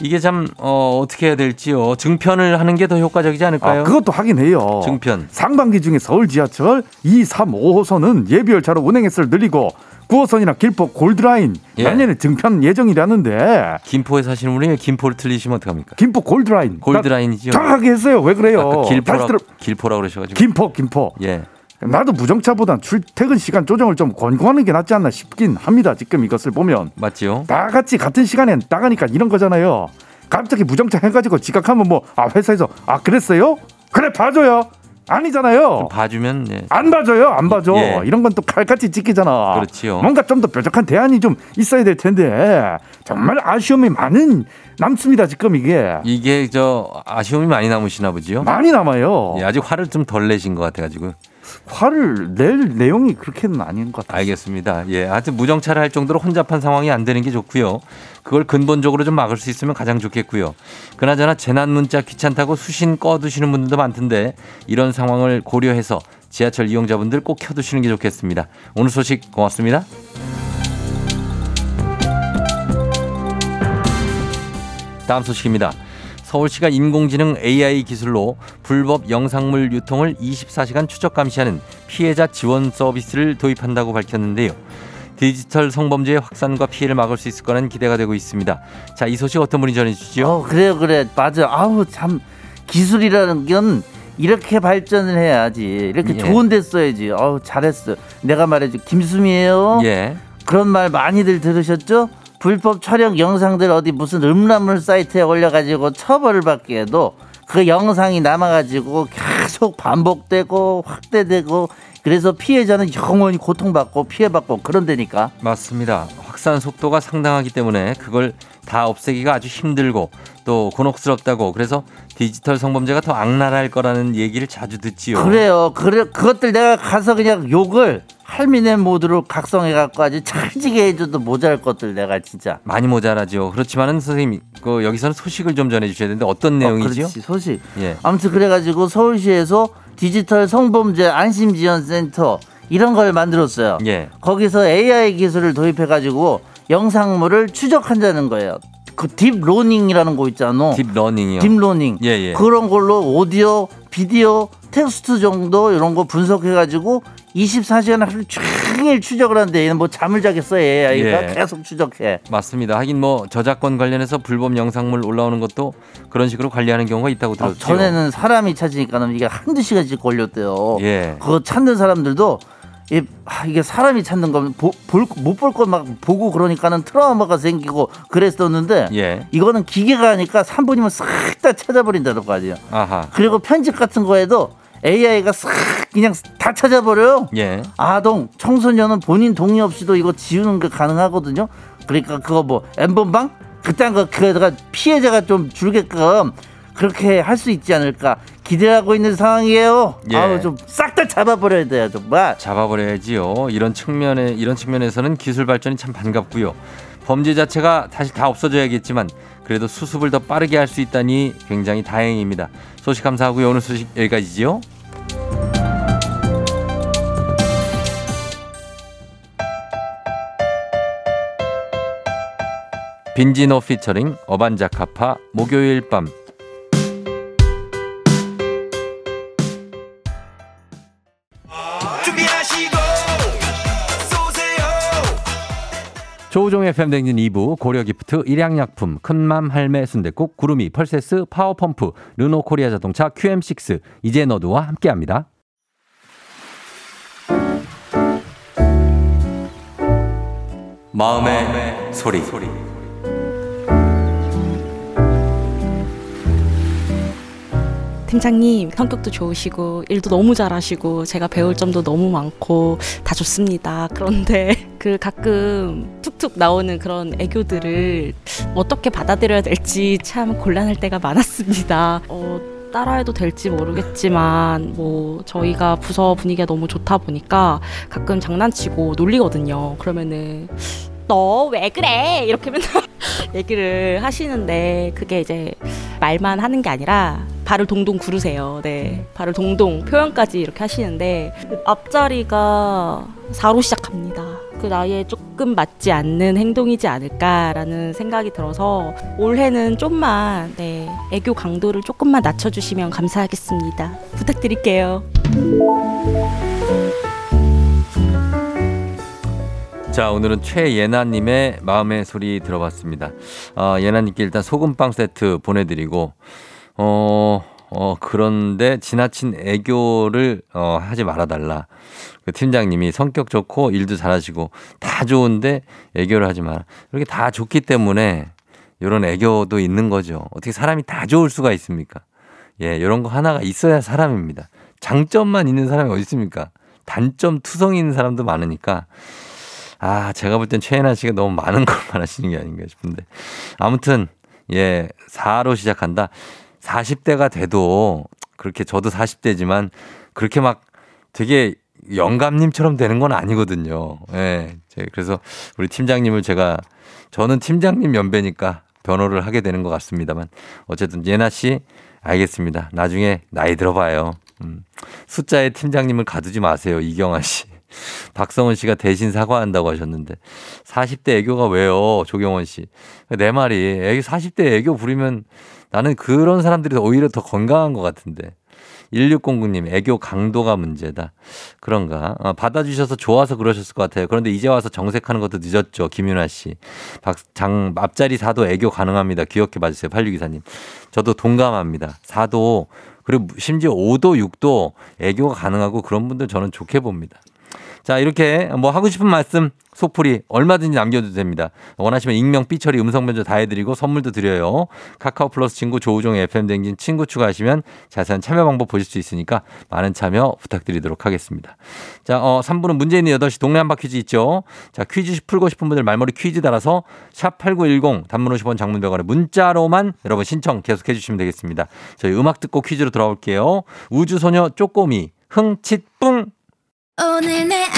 이게 참 어, 어떻게 해야 될지요. 증편을 하는 게 더 효과적이지 않을까요? 아, 그것도 하긴 해요. 증편. 상반기 중에 서울 지하철 2, 3, 5호선은 예비 열차로 운행 횟수를 늘리고 9호선이나 길포 골드라인 예. 내년에 증편 예정이라는데 김포에 사시는 분이 김포를 틀리시면 어떡합니까? 김포 골드라인 골드라인이죠. 나 정확하게 했어요. 왜 그래요? 다시 길포라 들어 길포라 그러셔가지고. 김포 김포. 예. 나도 무정차보단 출퇴근 시간 조정을 좀 권고하는 게 낫지 않나 싶긴 합니다. 지금 이것을 보면 맞지요? 다 같이 같은 시간에 나가니까 이런 거잖아요. 갑자기 무정차 해가지고 지각하면 뭐 아 회사에서 아 그랬어요? 그래 봐줘요. 아니잖아요. 봐주면 예. 안 봐줘요, 안 봐줘. 예. 이런 건 또 칼같이 지키잖아. 그렇지요. 뭔가 좀 더 뾰족한 대안이 좀 있어야 될 텐데 정말 아쉬움이 많은 남습니다 지금 이게 이게 저 아쉬움이 많이 남으시나 보지요? 많이 남아요. 예, 아직 화를 좀 덜 내신 것 같아가지고. 화를 낼 내용이 그렇게는 아닌 것 같아요. 알겠습니다. 예, 하여튼 무정차를 할 정도로 혼잡한 상황이 안 되는 게 좋고요. 그걸 근본적으로 좀 막을 수 있으면 가장 좋겠고요. 그나저나 재난 문자 귀찮다고 수신 꺼두시는 분들도 많던데 이런 상황을 고려해서 지하철 이용자분들 꼭 켜두시는 게 좋겠습니다. 오늘 소식 고맙습니다. 다음 소식입니다. 서울시가 인공지능 AI 기술로 불법 영상물 유통을 24시간 추적 감시하는 피해자 지원 서비스를 도입한다고 밝혔는데요. 디지털 성범죄의 확산과 피해를 막을 수 있을 거라는 기대가 되고 있습니다. 자, 이 소식 어떤 분이 전해주시죠? 어, 그래요, 그래. 맞아. 아우, 참. 기술이라는 건 이렇게 발전을 해야지. 이렇게 예. 좋은 데 써야지. 어우, 잘했어. 내가 말해줘. 김수미예요 예. 그런 말 많이들 들으셨죠? 불법 촬영 영상들 어디 무슨 음란물 사이트에 올려가지고 처벌을 받게 해도 그 영상이 남아가지고 계속 반복되고 확대되고 그래서 피해자는 영원히 고통받고 피해받고 그런다니까. 맞습니다. 확산 속도가 상당하기 때문에 그걸 다 없애기가 아주 힘들고 또 곤혹스럽다고 그래서 디지털 성범죄가 더 악랄할 거라는 얘기를 자주 듣지요. 그래요. 그래 그것들 내가 가서 그냥 욕을 할미네 모드로 각성해 갖고 아주 찰지게 해줘도 모자랄 것들 내가 진짜. 많이 모자라죠. 그렇지만은 선생님, 그 여기서는 소식을 좀 전해 주셔야 되는데 어떤 내용이지요? 어, 소식. 예. 아무튼 그래가지고 서울시에서 디지털 성범죄 안심지원센터 이런 걸 만들었어요. 예. 거기서 AI 기술을 도입해가지고 영상물을 추적한다는 거예요. 그 deep learning이라는 거 있잖아. deep learning이요. Deep learning. 예, 예. 그런 걸로 오디오, 비디오, 텍스트 정도 이런 거 분석해가지고 24시간 하루 종일 추적을 하는데 얘는 뭐 잠을 자겠어 AI가 예. 계속 추적해. 맞습니다. 하긴 뭐 저작권 관련해서 불법 영상물 올라오는 것도 그런 식으로 관리하는 경우가 있다고 아, 들었죠. 전에는 사람이 찾으니까는 이게 한두 시간씩 걸렸대요. 예. 그거 찾는 사람들도 이, 아, 이게 사람이 찾는 거면 못볼거막 보고 그러니까는 트라우마가 생기고 그랬었는데 예. 이거는 기계가 하니까 3분이면 싹 다 찾아버린다는 거 아니에요. 아하. 그리고 편집 같은 거에도 AI가 싹 그냥 다 찾아버려요. 예. 아동, 청소년은 본인 동의 없이도 이거 지우는 게 가능하거든요. 그러니까 그거 뭐 엠번방 그딴 거 그에다가 피해자가 좀 줄게끔 그렇게 할 수 있지 않을까 기대하고 있는 상황이에요. 예. 아우 좀 싹 다 잡아버려야 돼요 정말. 잡아버려야지요. 이런 측면에 이런 측면에서는 기술 발전이 참 반갑고요. 범죄 자체가 다시 다 없어져야겠지만 그래도 수습을 더 빠르게 할 수 있다니 굉장히 다행입니다. 소식 감사하고요. 오늘 소식 여기까지지요. 빈지노 피처링 어반자카파 목요일 밤 조우종의 팬댕진 2부 고려기프트 일양약품 큰맘 할매 순대국 구름이 펄세스 파워펌프 르노코리아 자동차 QM6 이제 너도와 함께합니다. 마음의, 소리. 팀장님 성격도 좋으시고 일도 너무 잘하시고 제가 배울 점도 너무 많고 다 좋습니다. 그런데 그 가끔 툭툭 나오는 그런 애교들을 어떻게 받아들여야 될지 참 곤란할 때가 많았습니다. 어, 따라해도 될지 모르겠지만 뭐 저희가 부서 분위기가 너무 좋다 보니까 가끔 장난치고 놀리거든요. 그러면은 너 왜 그래 이렇게 맨날 얘기를 하시는데 그게 이제 말만 하는 게 아니라 발을 동동 구르세요. 네. 발을 동동 표현까지 이렇게 하시는데 앞자리가 4로 시작합니다. 그 나이에 조금 맞지 않는 행동이지 않을까라는 생각이 들어서 올해는 좀만 네, 애교 강도를 조금만 낮춰주시면 감사하겠습니다. 부탁드릴게요. 자, 오늘은 최예나님의 마음의 소리 들어봤습니다. 어, 예나님께 일단 소금빵 세트 보내드리고, 어, 어, 그런데 지나친 애교를, 어, 하지 말아달라. 그 팀장님이 성격 좋고 일도 잘하시고 다 좋은데 애교를 하지 마라. 이렇게 다 좋기 때문에 이런 애교도 있는 거죠. 어떻게 사람이 다 좋을 수가 있습니까? 예, 이런 거 하나가 있어야 사람입니다. 장점만 있는 사람이 어디 있습니까? 단점 있는 사람도 많으니까 아, 제가 볼 땐 최애나 씨가 너무 많은 걸 말하시는 게 아닌가 싶은데. 아무튼, 예, 4로 시작한다. 40대가 돼도 그렇게 저도 40대지만 그렇게 막 되게 영감님처럼 되는 건 아니거든요. 예. 제- 그래서 우리 팀장님을 제가 저는 팀장님 연배니까 변호를 하게 되는 것 같습니다만 어쨌든 예나 씨 알겠습니다. 나중에 나이 들어봐요. 음. 숫자에 팀장님을 가두지 마세요. 이경아 씨. 박성원 씨가 대신 사과한다고 하셨는데 40대 애교가 왜요? 조경원 씨. 내 말이 애교 40대 애교 부리면 나는 그런 사람들이 오히려 더 건강한 것 같은데. 1609님, 애교 강도가 문제다. 그런가? 아, 받아주셔서 좋아서 그러셨을 것 같아요. 그런데 이제 와서 정색하는 것도 늦었죠. 김윤아 씨. 박, 장, 앞자리 4도 애교 가능합니다. 기억해 봐주세요. 86기사님. 저도 동감합니다. 4도, 그리고 심지어 5도, 6도 애교가 가능하고 그런 분들 저는 좋게 봅니다. 자, 이렇게 뭐 하고 싶은 말씀, 속풀이 얼마든지 남겨도 됩니다. 원하시면 익명, 삐처리, 음성 변조 다 해드리고 선물도 드려요. 카카오 플러스 친구 조우종의 FM 댕진 친구 추가하시면 자세한 참여 방법 보실 수 있으니까 많은 참여 부탁드리도록 하겠습니다. 자, 어, 3부는 문제 있는 8시 동네 한바 퀴즈 있죠. 자, 퀴즈 풀고 싶은 분들 말머리 퀴즈 달아서 샵 8910 단문 50원 장문 100원에 문자로만 여러분 신청 계속 해 주시면 되겠습니다. 저희 음악 듣고 퀴즈로 돌아올게요. 우주소녀 쪼꼬미 흥칫뿡 오늘 내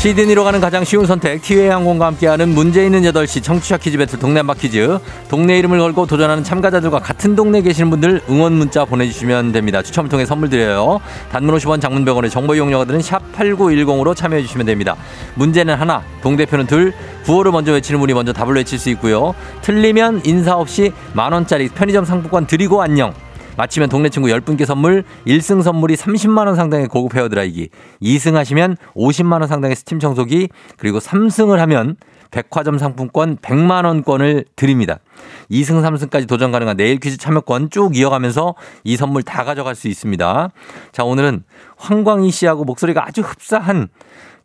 시드니로 가는 가장 쉬운 선택 티웨이 항공과 함께하는 문제 있는 8시 청취자 퀴즈 배틀 동네 한바 퀴즈. 동네 이름을 걸고 도전하는 참가자들과 같은 동네에 계시는 분들 응원 문자 보내주시면 됩니다. 추첨을 통해 선물 드려요. 단문 50원 장문 100원의 정보 이용료들은 샵 8910으로 참여해 주시면 됩니다. 문제는 하나 동대표는 둘 구호를 먼저 외치는 분이 먼저 답을 외칠 수 있고요. 틀리면 인사 없이 만원짜리 편의점 상품권 드리고 안녕 마치면 동네 친구 10분께 선물, 1승 선물이 30만원 상당의 고급 헤어드라이기, 2승 하시면 50만원 상당의 스팀 청소기, 그리고 3승을 하면 백화점 상품권 100만원권을 드립니다. 2승, 3승까지 도전 가능한 내일 퀴즈 참여권 쭉 이어가면서 이 선물 다 가져갈 수 있습니다. 자, 오늘은 황광희 씨하고 목소리가 아주 흡사한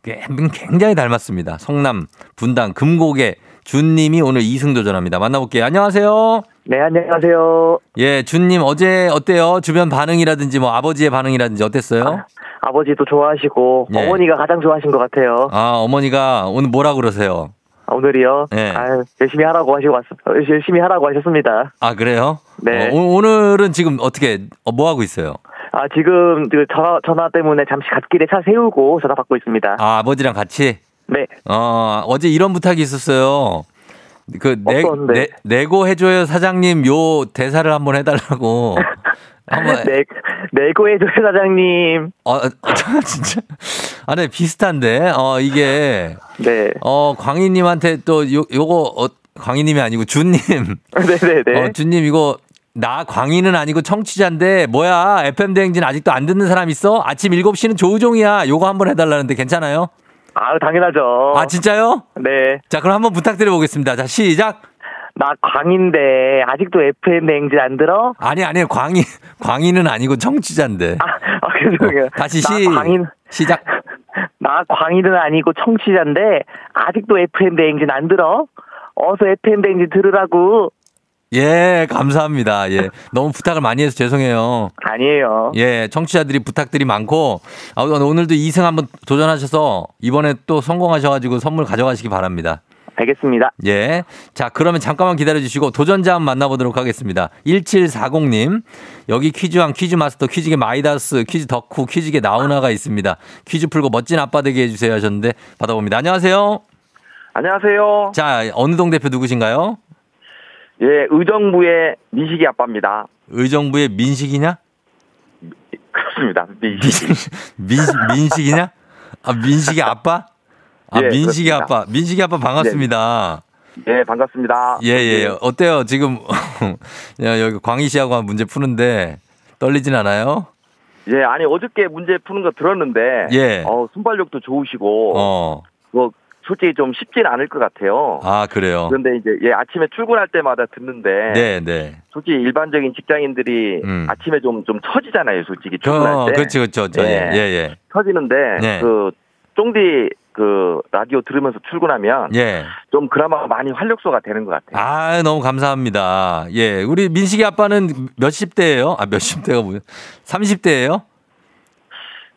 굉장히 닮았습니다. 성남, 분당, 금곡에 준님이 오늘 2승 도전합니다. 만나볼게요. 안녕하세요. 네, 안녕하세요. 예, 준님 어제 어때요? 주변 반응이라든지 뭐 아버지의 반응이라든지 어땠어요? 아 버지도 좋아하시고 예. 어머니가 가장 좋아하신 것 같아요. 아, 어머니가 오늘 뭐라 그러세요? 아, 오늘이요. 네. 아, 열심히 하라고 하시고 왔, 열심히 하라고 하셨습니다. 아, 그래요? 네. 어, 오- 오늘은 지금 어떻게, 어, 뭐 하고 있어요? 아, 지금 그 전화, 전화 때문에 잠시 갓길에 차 세우고 전화 받고 있습니다. 아, 아버지랑 같이? 네. 어, 어제 이런 부탁이 있었어요. 그, 내, 네. 내, 내고 해줘요 사장님 요 대사를 한번 해달라고. 한번, 네, 내고 해줘요, 사장님. 어, 어, 저 진짜. 아, 네, 비슷한데, 어, 이게, 네. 어, 광희님한테 또 요, 요거, 어, 광희님이 아니고 준님. 네네네. 어, 준님 이거, 나 광희는 아니고 청취자인데, 뭐야, FM대행진 아직도 안 듣는 사람 있어? 아침 7시는 조우종이야. 요거 한번 해달라는데 괜찮아요? 아, 당연하죠. 아, 진짜요? 네. 자, 그럼 한번 부탁드려 보겠습니다. 자, 시작! 나 광인데, 아직도 FM 냉진 안 들어? 아니, 아니, 광희, 광희는 아니고 청취자인데. 아, 아 죄송해요. 다시 나 시, 광인, 시작. 나 광인은 아니고 청취자인데, 아직도 FM 냉진 안 들어? 어서 FM 냉진 들으라고. 예, 감사합니다. 예. 너무 부탁을 많이 해서 죄송해요. 아니에요. 예, 청취자들이 부탁들이 많고, 아, 오늘도 2승 한번 도전하셔서 이번에 또 성공하셔가지고 선물 가져가시기 바랍니다. 알겠습니다. 예. 자, 그러면 잠깐만 기다려주시고 도전자 한번 만나보도록 하겠습니다. 1740님, 여기 퀴즈왕, 퀴즈 마스터, 퀴즈계 마이다스, 퀴즈 덕후, 퀴즈계 나훈아가 있습니다. 퀴즈 풀고 멋진 아빠 되게 해주세요 하셨는데 받아봅니다. 안녕하세요. 안녕하세요. 자, 어느 동 대표 누구신가요? 예, 의정부의 미식이 아빠입니다. 의정부의 민식이냐? 그렇습니다. 민, 민, 민식이냐? 아, 민식이 아빠? 아, 예, 민식이 그렇습니다. 아빠. 민식이 아빠 반갑습니다. 예, 반갑습니다. 예, 예. 어때요? 지금, 야, 여기 광희 씨하고 한 문제 푸는데 떨리진 않아요? 예, 아니 어저께 문제 푸는 거 들었는데, 예. 어, 순발력도 좋으시고, 어. 뭐 솔직히 좀 쉽진 않을 것 같아요. 아, 그래요? 그런데 이제 예 아침에 출근할 때마다 듣는데, 네, 네. 솔직히 일반적인 직장인들이 음. 아침에 좀 좀 처지잖아요, 솔직히 출근할 어, 때. 그렇죠, 그렇죠. 저, 예, 예. 예, 예. 처지는데 네. 그 쫑디 그 라디오 들으면서 출근하면 예. 좀 그나마 많이 활력소가 되는 것 같아요. 아, 너무 감사합니다. 예. 우리 민식이 아빠는 몇십 대예요? 아, 몇십 대가 뭐예요? 30대예요?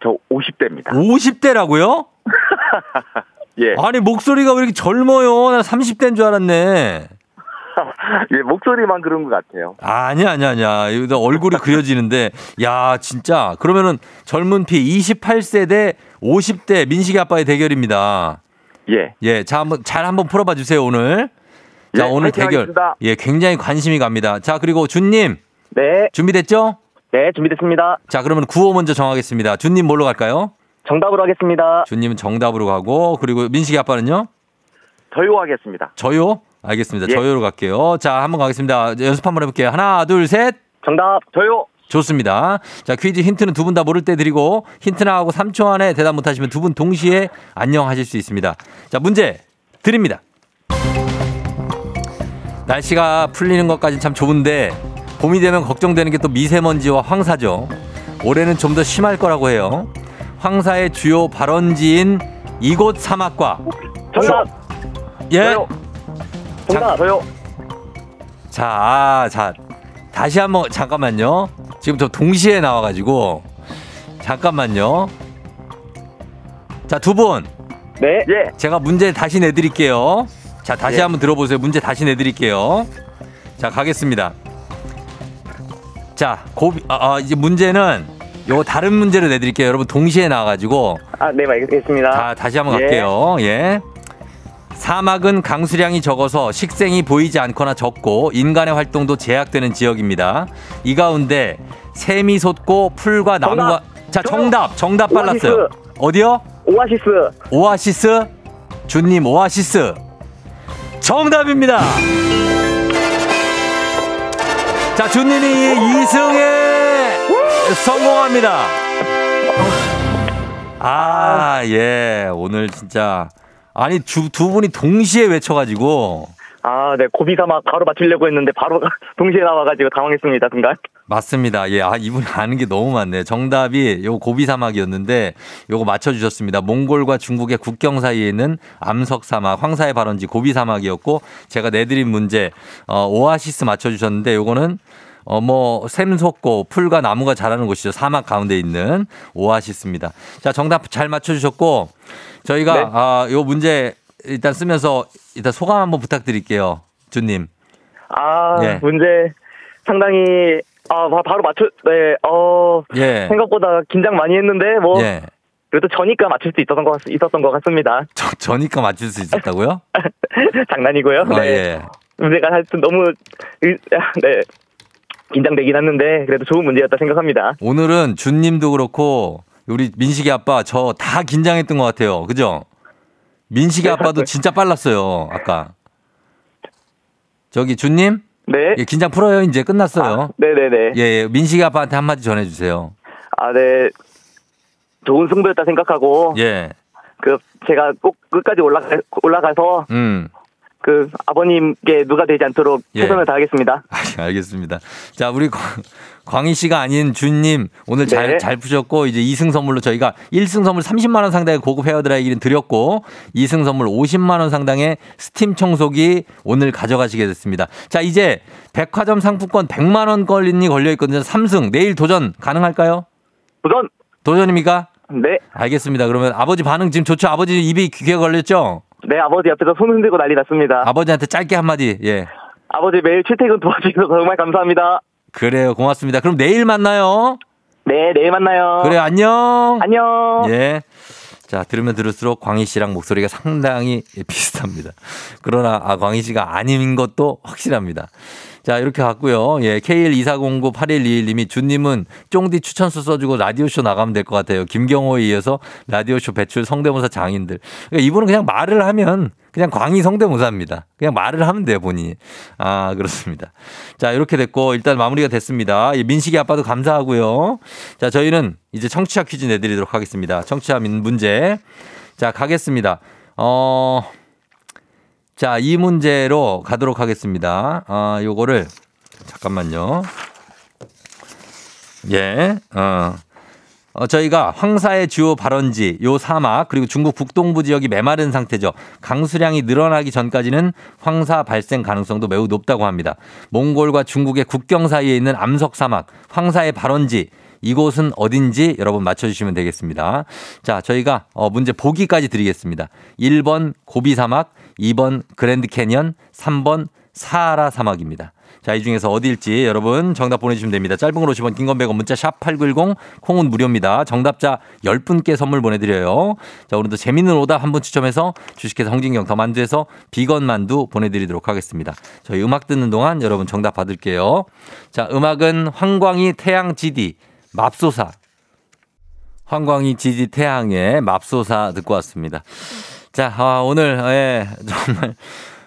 저 50대입니다. 50대라고요? 예. 아니, 목소리가 왜 이렇게 젊어요? 나 30대인 줄 알았네. 예, 목소리만 그런 것 같아요. 아니야, 아니야, 아니야. 여기다 얼굴이 그려지는데, 야, 진짜. 그러면은 젊은 피 28세 대 50대 민식이 아빠의 대결입니다. 예. 예, 자, 한번 잘 한번 풀어봐 주세요, 오늘. 자, 예, 오늘 대결. 하겠습니다. 예, 굉장히 관심이 갑니다. 자, 그리고 준님, 네, 준비됐죠? 네 준비됐습니다. 자, 그러면 구호 먼저 정하겠습니다. 준님 뭘로 갈까요? 정답으로 하겠습니다. 준님은 정답으로 가고, 그리고 민식이 아빠는요? 저요 하겠습니다. 저요? 알겠습니다. 예. 저요로 갈게요. 자, 한번 가겠습니다. 연습 한번 해볼게요. 하나, 둘, 셋. 정답 저요. 좋습니다. 자, 퀴즈 힌트는 두 분 다 모를 때 드리고 힌트 나하고 3초 안에 대답 못 하시면 두 분 동시에 안녕 하실 수 있습니다. 자, 문제 드립니다. 날씨가 풀리는 것까지 참 좋은데 봄이 되면 걱정되는 게 또 미세먼지와 황사죠. 올해는 좀 더 심할 거라고 해요. 황사의 주요 발원지인 이곳 사막과 정답 예. 저요. 정답 저요. 자, 아, 자, 다시 한번 잠깐만요. 지금 저 동시에 나와 가지고 잠깐만요. 자, 두 분, 네. 예. 제가 문제 다시 내 드릴게요. 자, 다시 예. 한번 들어보세요. 문제 다시 내 드릴게요. 자, 가겠습니다. 자, 고비, 아, 아, 이제 문제는 요거 다른 문제로 내드릴게요. 여러분 동시에 나와가지고 아, 네, 알겠습니다. 자, 다시 한번 예. 갈게요. 예. 사막은 강수량이 적어서 식생이 보이지 않거나 적고 인간의 활동도 제약되는 지역입니다. 이 가운데 샘이 솟고 풀과 나무가 자 정답 정답 빨랐어요. 오아시스. 어디요? 오아시스. 오아시스 주님 오아시스 정답입니다. 자 주님이 2승에 성공합니다. 아 예 오늘 진짜 아니 두, 두 분이 동시에 외쳐가지고 아, 네, 고비 사막 바로 맞추려고 했는데 바로 동시에 나와가지고 당황했습니다, 순간. 맞습니다. 예, 아, 이분이 아는 게 너무 많네. 정답이 요 고비 사막이었는데 요거 맞춰주셨습니다. 몽골과 중국의 국경 사이에 있는 암석 사막, 황사의 발원지 고비 사막이었고 제가 내드린 문제, 어, 오아시스 맞춰주셨는데 요거는 어, 뭐, 샘솟고 풀과 나무가 자라는 곳이죠. 사막 가운데 있는 오아시스입니다. 자, 정답 잘 맞춰주셨고 저희가 네. 아, 요 문제 일단 쓰면서 일단 소감 한번 부탁드릴게요. 주님. 아, 예. 문제 상당히, 아, 바- 바로 맞춰, 네, 어, 예. 생각보다 긴장 많이 했는데, 뭐, 예. 그래도 저니까 맞출 수 있었던 것, 같, 있었던 것 같습니다. 저, 저니까 맞출 수 있었다고요? 장난이고요. 아, 네. 예. 문제가 하여튼 너무, 의- 네, 긴장되긴 했는데, 그래도 좋은 문제였다 생각합니다. 오늘은 준님도 그렇고 우리 민식이 아빠 저 다 긴장했던 것 같아요. 그죠? 민식이 아빠도 진짜 빨랐어요. 아까. 저기 준님? 네. 예, 긴장 풀어요. 이제 끝났어요. 네네네. 예, 예. 민식이 아빠한테 한마디 전해주세요. 아, 네. 좋은 승부였다 생각하고, 예. 그, 제가 꼭 끝까지 올라가, 올라가서, 음. 그, 아버님께 누가 되지 않도록 예. 최선을 다하겠습니다. 아, 알겠습니다. 자, 우리 광- 광희 씨가 아닌 준님 오늘 잘, 네. 잘 푸셨고 이제 2승 선물로 저희가 1승 선물 30만 원 상당의 고급 헤어드라이기는 드렸고 2승 선물 50만 원 상당의 스팀 청소기 오늘 가져가시게 됐습니다. 자, 이제 백화점 상품권 100만 원 걸린이 걸려 있거든요. 3승 내일 도전 가능할까요? 도전! 도전입니까? 네. 알겠습니다. 그러면 아버지 반응 지금 좋죠? 아버지 입이 귀에 걸렸죠? 네, 아버지 옆에서 손 흔들고 난리 났습니다. 아버지한테 짧게 한마디. 예. 아버지 매일 출퇴근 도와주셔서 정말 감사합니다. 그래요. 고맙습니다. 그럼 내일 만나요. 네, 내일 만나요. 그래 안녕. 안녕. 예. 자 들으면 들을수록 광희 씨랑 목소리가 상당히 비슷합니다. 그러나 아 광희 씨가 아닌 것도 확실합니다. 자 이렇게 갔고요. 예 K124098121님이 준님은 쫑디 추천수 써주고 라디오쇼 나가면 될 것 같아요. 김경호에 이어서 라디오쇼 배출 성대모사 장인들. 그러니까 이분은 그냥 말을 하면 그냥 광희 성대모사입니다. 그냥 말을 하면 돼요 본인이. 아 그렇습니다. 자 이렇게 됐고 일단 마무리가 됐습니다. 예, 민식이 아빠도 감사하고요. 자 저희는 이제 청취자 퀴즈 내드리도록 하겠습니다. 청취자 민- 문제. 자 가겠습니다. 어. 자, 이 문제로 가도록 하겠습니다. 아, 요거를 잠깐만요. 예. 어. 어, 저희가 황사의 주요 발원지, 요 사막, 그리고 중국 북동부 지역이 메마른 상태죠. 강수량이 늘어나기 전까지는 황사 발생 가능성도 매우 높다고 합니다. 몽골과 중국의 국경 사이에 있는 암석 사막, 황사의 발원지, 이곳은 어딘지 여러분 맞춰주시면 되겠습니다. 자, 저희가 어, 문제 보기까지 드리겠습니다. 1번 고비 사막, 2번 그랜드 캐년, 3번 사하라 사막입니다. 자, 이 중에서 어디일지 여러분 정답 보내주시면 됩니다. 짧은 걸 50원, 긴 건 100원, 문자 샵 8910, 콩은 무료입니다. 정답자 10분께 선물 보내드려요. 자, 오늘도 재밌는 오답 한 분 추첨해서 주식회사 홍진경 더 만두에서 비건 만두 보내드리도록 하겠습니다. 저희 음악 듣는 동안 여러분 정답 받을게요. 자, 음악은 황광희 태양 GD, 맙소사. 황광희 GD 태양의 맙소사 듣고 왔습니다. 자, 아, 오늘, 예, 정말.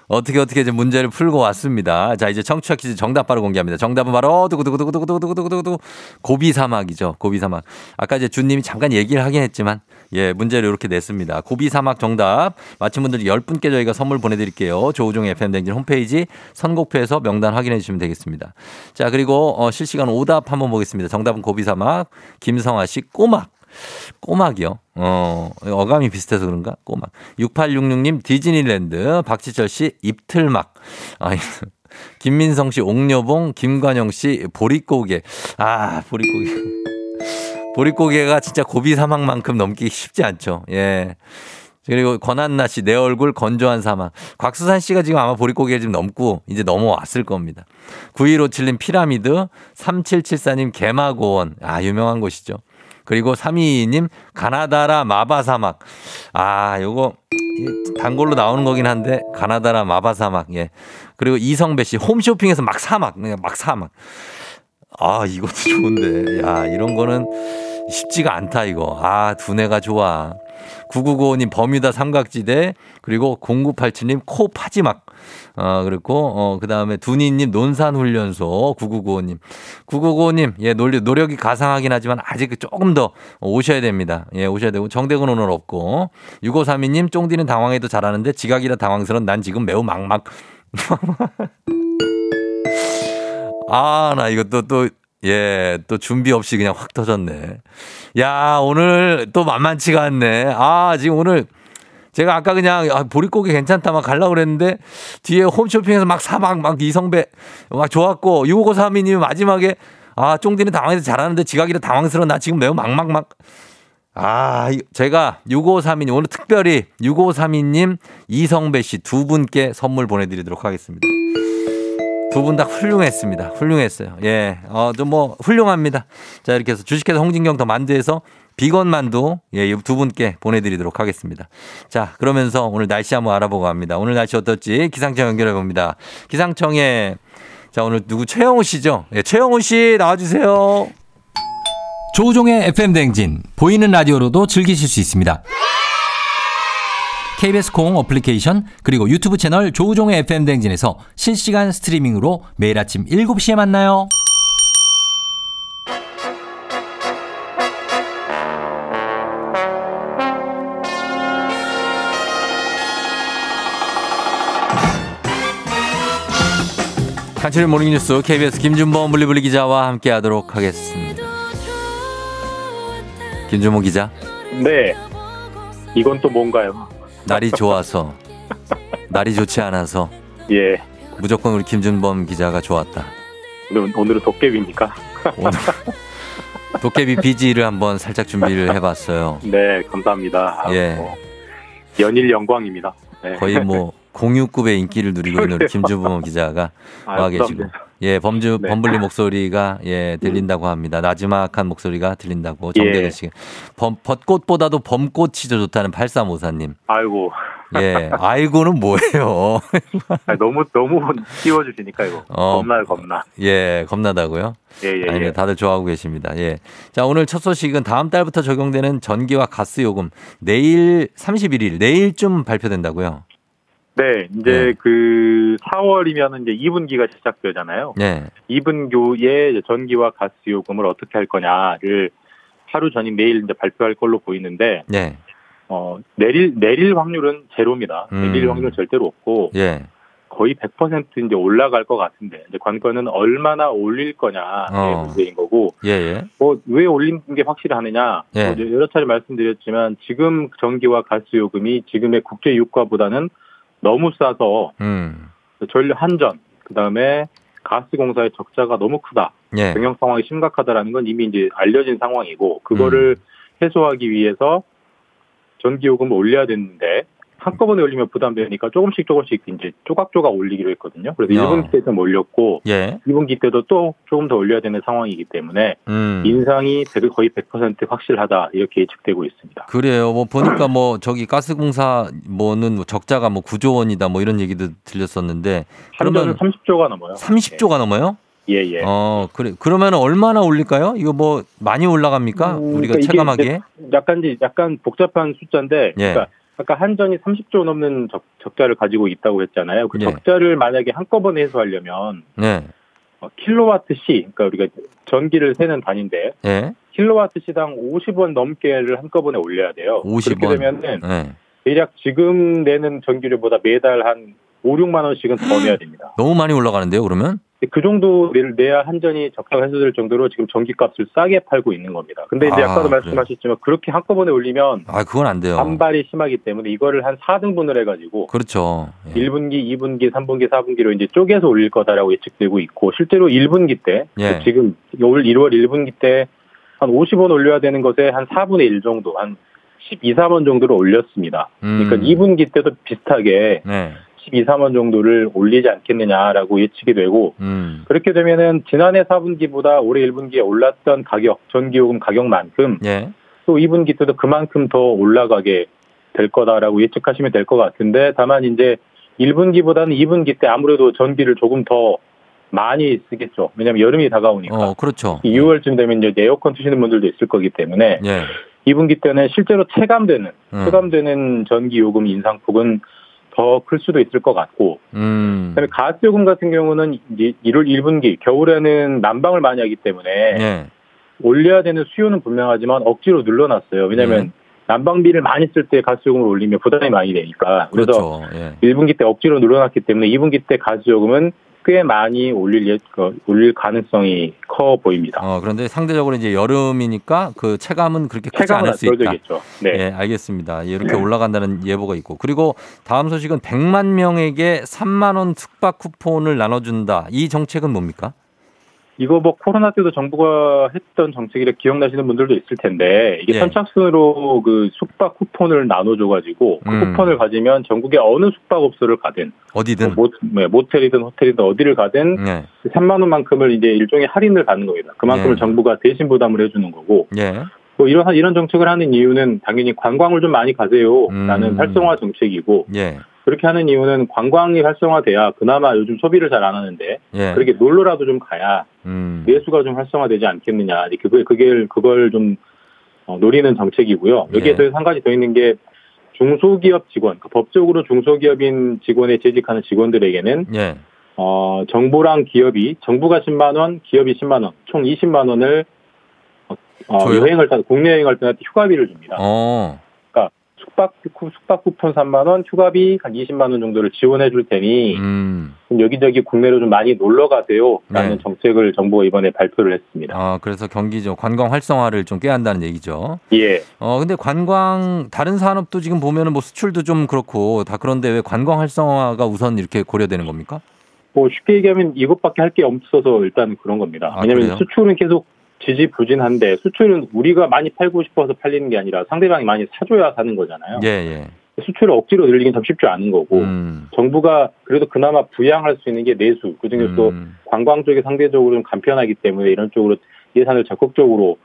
어떻게 어떻게 이제 문제를 풀고 왔습니다. 자, 이제 청취자 퀴즈 정답 바로 공개합니다. 정답은 바로 두구두구두구두구두구두구두구 고비 사막이죠. 고비 사막. 아까 이제 주님이 잠깐 얘기를 하긴 했지만 예, 문제를 이렇게 냈습니다. 고비 사막 정답 맞힌 분들 10분께 저희가 선물 보내 드릴게요. 조우종 FM 댕진 홈페이지 선곡표에서 명단 확인해 주시면 되겠습니다. 자, 그리고 어, 실시간 오답 한번 보겠습니다. 정답은 고비 사막. 김성아 씨 꼬막. 꼬막이요. 어, 어감이 비슷해서 그런가? 꼬막. 6866님 디즈니랜드. 박지철 씨 입틀막. 아, 김민성 씨 옥녀봉. 김관영 씨 보릿고개. 아, 보릿고개. 보릿고개가 진짜 고비 사막만큼 넘기 쉽지 않죠. 예. 그리고 권한나 씨, 내 얼굴 건조한 사막. 곽수산 씨가 지금 아마 보릿고개를 지금 넘고 이제 넘어왔을 겁니다. 9157님 피라미드, 3774님 개마고원. 아, 유명한 곳이죠. 그리고 322님 가나다라 마바 사막. 아, 요거 단골로 나오는 거긴 한데 가나다라 마바 사막. 예. 그리고 이성배 씨 홈쇼핑에서 막 사막. 그냥 막 사막. 아, 이것도 좋은데. 야, 이런 거는 쉽지가 않다, 이거. 아, 두뇌가 좋아. 9995님 버뮤다 삼각지대 그리고 0987님 코 파지막. 어 그리고 어 그 다음에 두니님 논산훈련소 9995님. 9995님 예 노력, 노력이 가상하긴 하지만 아직 조금 더 오셔야 됩니다. 예 오셔야 되고 정대근 오늘 없고. 6532님 쫑디는 당황해도 잘하는데 지각이라 당황스러운 난 지금 매우 막막. 아, 나 또, 또, 예, 또 준비 없이 그냥 확 터졌네. 야, 오늘 또 만만치가 않네. 아, 지금 오늘 제가 아까 그냥 아, 보릿고개 괜찮다 막 가려고 그랬는데 뒤에 홈쇼핑에서 막 사막 막 이성배 막 좋았고 6553이님 마지막에 아, 쫑디는 당황해서 잘하는데 지각이라 당황스러워. 나 지금 매우 막막막. 아, 이- 제가 6532님, 오늘 특별히 6532님, 이성배 씨 두 분께 선물 보내드리도록 하겠습니다. 두 분 다 훌륭했습니다. 훌륭했어요. 예, 어, 좀 뭐, 훌륭합니다. 자, 이렇게 해서 주식회사 홍진경 더 만두에서 비건 만두, 예, 이두 분께 보내드리도록 하겠습니다. 자, 그러면서 오늘 날씨 한번 알아보고 갑니다. 오늘 날씨 어떨지 기상청 연결해 봅니다. 기상청에, 자, 오늘 누구 최영우 씨죠? 예, 최영우 씨 나와주세요. 조우종의 FM 댕진 보이는 라디오로도 즐기실 수 있습니다. KBS 콩 어플리케이션 그리고 유튜브 채널 조우종의 FM 댕진에서 실시간 스트리밍으로 매일 아침 7시에 만나요. 간추린 모닝뉴스 KBS 김준범 블리블리 기자와 함께하도록 하겠습니다. 김준범 기자, 네. 이건 또 뭔가요? 날이 좋아서 날이 좋지 않아서 예. 무조건 우리 김준범 기자가 좋았다. 오늘, 오늘은 도깨비입니까? 오늘 도깨비 비지를 한번 살짝 준비를 해봤어요. 네, 감사합니다. 아, 예. 뭐, 연일 영광입니다. 네. 거의 뭐 공유급의 인기를 누리고 있는 우리 김준범 기자가 아유, 와 계시고. 예 범주 네. 범블리 목소리가 예 들린다고 합니다 나지막한 목소리가 들린다고 정대근 예. 씨 범, 벚꽃보다도 범꽃이 더 좋다는 8354님 아이고. 예 아이고는 뭐예요 아, 너무, 너무 띄워주시니까 이거. 어. 겁나요, 겁나. 예 겁나다고요 예, 예, 아니 예. 다들 좋아하고 계십니다 예 자 오늘 첫 소식은 다음 달부터 적용되는 전기와 가스 요금 내일 31일 내일쯤 발표된다고요 네, 이제 그 4월이면 이제 2분기가 시작되잖아요. 네 2분교의 전기와 가스 요금을 어떻게 할 거냐를 하루 전인 내일 이제 발표할 걸로 보이는데, 네. 어, 내릴, 내릴 확률은 제로입니다. 음. 내릴 확률은 절대로 없고, 예. 거의 100% 이제 올라갈 것 같은데, 이제 관건은 얼마나 올릴 거냐의 어. 문제인 거고, 예, 예. 뭐, 왜 올린 게 확실히 하느냐, 예. 뭐 여러 차례 말씀드렸지만, 지금 전기와 가스 요금이 지금의 국제 유가보다는 너무 싸서, 음. 전력 한전, 그 다음에 가스공사의 적자가 너무 크다. 예. 경영 상황이 심각하다라는 건 이미 이제 알려진 상황이고 그거를 해소하기 위해서 전기요금을 올려야 되는데 한꺼번에 올리면 부담되니까 조금씩 조금씩 이제 조각조각 올리기로 했거든요. 그래서 야. 1분기 때좀 올렸고 예. 2분기 때도 또 조금 더 올려야 되는 상황이기 때문에 음. 인상이 백- 거의 100% 확실하다 이렇게 예측되고 있습니다. 그래요. 뭐 보니까 뭐 저기 가스공사 뭐는 뭐 적자가 뭐 9조 원이다 뭐 이런 얘기도 들렸었는데 그러면 30조가 넘어요. 30조가 넘어요? 예, 예. 어, 그래. 그러면 얼마나 올릴까요? 이거 뭐 많이 올라갑니까? 음, 우리가 그러니까 체감하기에? 약간 이제 약간 복잡한 숫자인데, 예. 그러니까 아까 한전이 30조 넘는 적, 적자를 가지고 있다고 했잖아요. 그 예. 적자를 만약에 한꺼번에 해소하려면 네. 어, 킬로와트 시, 그러니까 우리가 전기를 세는 단위인데 예. 킬로와트 시당 50원 넘게를 한꺼번에 올려야 돼요. 50원. 그렇게 되면은 네. 대략 지금 내는 전기료보다 매달 한 5, 6만 원씩은 더 내야 됩니다. 너무 많이 올라가는데요, 그러면? 그 정도를 내야 한전이 적자가 해소될 정도로 지금 전기값을 싸게 팔고 있는 겁니다. 근데 이제 아, 아까도? 말씀하셨지만 그렇게 한꺼번에 올리면 아, 그건 안 돼요. 반발이 심하기 때문에 이거를 한 4등분을 해가지고 그렇죠. 예. 1분기, 2분기, 3분기, 4분기로 이제 쪼개서 올릴 거다라고 예측되고 있고 실제로 1분기 때 예. 지금 올 1월 1분기 때 한 50원 올려야 되는 것에 한 4분의 1 정도 한 12, 3원 정도를 올렸습니다. 그러니까 음. 2분기 때도 비슷하게 네. 12, 3원 정도를 올리지 않겠느냐라고 예측이 되고 음. 그렇게 되면은 지난해 4분기보다 올해 1분기에 올랐던 가격, 전기요금 가격만큼 예. 또 2분기 때도 그만큼 더 올라가게 될 거다라고 예측하시면 될 것 같은데 다만 이제 1분기보다는 2분기 때 아무래도 전기를 조금 더 많이 쓰겠죠. 왜냐하면 여름이 다가오니까. 어, 그렇죠. 2월쯤 되면 이제 에어컨 트시는 분들도 있을 거기 때문에 예. 2분기 때는 실제로 체감되는 음. 체감되는 전기 요금 인상폭은 더 클 수도 있을 것 같고 음. 그다음에 가스 요금 같은 경우는 이제 1월 1분기 겨울에는 난방을 많이 하기 때문에 예. 올려야 되는 수요는 분명하지만 억지로 눌러놨어요. 왜냐하면 난방비를 많이 쓸 때 가스요금을 올리면 부담이 많이 되니까 그래서 그렇죠. 예. 1분기 때 억지로 늘어났기 때문에 2분기 때 가스요금은 꽤 많이 올릴 예, 그, 올릴 가능성이 커 보입니다. 어, 그런데 상대적으로 이제 여름이니까 그 체감은 그렇게 크지 않을 수 있다. 떨어지겠죠. 네. 예, 알겠습니다. 이렇게 네. 올라간다는 예보가 있고. 그리고 다음 소식은 100만 명에게 3만 원 숙박 쿠폰을 나눠준다. 이 정책은 뭡니까? 이거 뭐 코로나 때도 정부가 했던 정책이라 기억나시는 분들도 있을 텐데 이게 예. 선착순으로 그 숙박 쿠폰을 나눠줘가지고 그 음. 쿠폰을 가지면 전국의 어느 숙박업소를 가든 어디든. 뭐, 네, 모텔이든 호텔이든 어디를 가든 네. 3만 원만큼을 이제 일종의 할인을 받는 겁니다. 그만큼을 예. 정부가 대신 부담을 해주는 거고 예. 뭐 이런 이런 정책을 하는 이유는 당연히 관광을 좀 많이 가세요라는 음. 활성화 정책이고 예. 그렇게 하는 이유는 관광이 활성화돼야 그나마 요즘 소비를 잘 안 하는데 예. 그렇게 놀러라도 좀 가야 음. 내수가 좀 활성화되지 않겠느냐. 그걸 그게 그걸 좀 어, 노리는 정책이고요. 여기에 예. 더한 가지 더 있는 게 중소기업 직원, 그 법적으로 중소기업인 직원에 재직하는 직원들에게는 예. 어, 정부랑 기업이 정부가 10만 원, 기업이 10만 원, 총 20만 원을 어, 어? 여행을 타 국내 여행을 할때 휴가비를 줍니다. 어. 숙박 쿠- 숙박 쿠폰 3만 원, 휴가비 한 20만 원 정도를 지원해 줄 테니 음. 좀 여기저기 국내로 좀 많이 놀러 가세요라는 네. 정책을 정부가 이번에 발표를 했습니다. 아, 그래서 경기죠. 관광 활성화를 좀 꾀한다는 얘기죠. 예. 어, 근데 관광, 다른 산업도 지금 보면은 뭐 수출도 좀 그렇고 다 그런데 왜 관광 활성화가 우선 이렇게 고려되는 겁니까? 뭐 쉽게 얘기하면 이것밖에 할 게 없어서 일단 그런 겁니다. 아, 왜냐하면 그래요? 수출은 계속 지지부진한데 수출은 우리가 많이 팔고 싶어서 팔리는 게 아니라 상대방이 많이 사줘야 사는 거잖아요. 예, 예. 수출을 억지로 늘리긴 참 쉽지 않은 거고 음. 정부가 그래도 그나마 부양할 수 있는 게 내수 그중에 또 음. 관광 쪽이 상대적으로 좀 간편하기 때문에 이런 쪽으로 예산을 적극적으로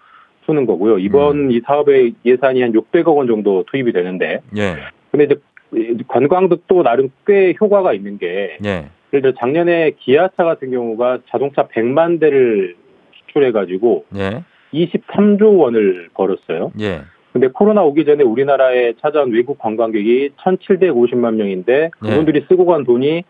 푸는 거고요. 이번 음. 이 사업의 예산이 한 600억 원 정도 투입이 되는데 예. 근데 이제 관광도 또 나름 꽤 효과가 있는 게 예. 예를 들어 작년에 기아차 같은 경우가 자동차 100만 대를 수출해가지고 예. 23조 원을 벌었어요. 예. 근데 코로나 오기 전에 우리나라에 찾아온 외국 관광객이 1,750만 명인데 그분들이 쓰고 간 돈이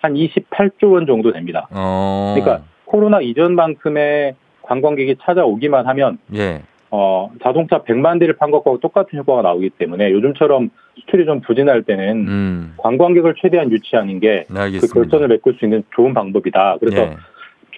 한 28조 원 정도 됩니다. 어. 그러니까 코로나 이전만큼의 관광객이 찾아오기만 하면 예. 어, 자동차 100만 대를 판 것과 똑같은 효과가 나오기 때문에 요즘처럼 수출이 좀 부진할 때는 음. 관광객을 최대한 유치하는 게 그. 결선을 메꿀 수 있는 좋은 방법이다. 그래서 예.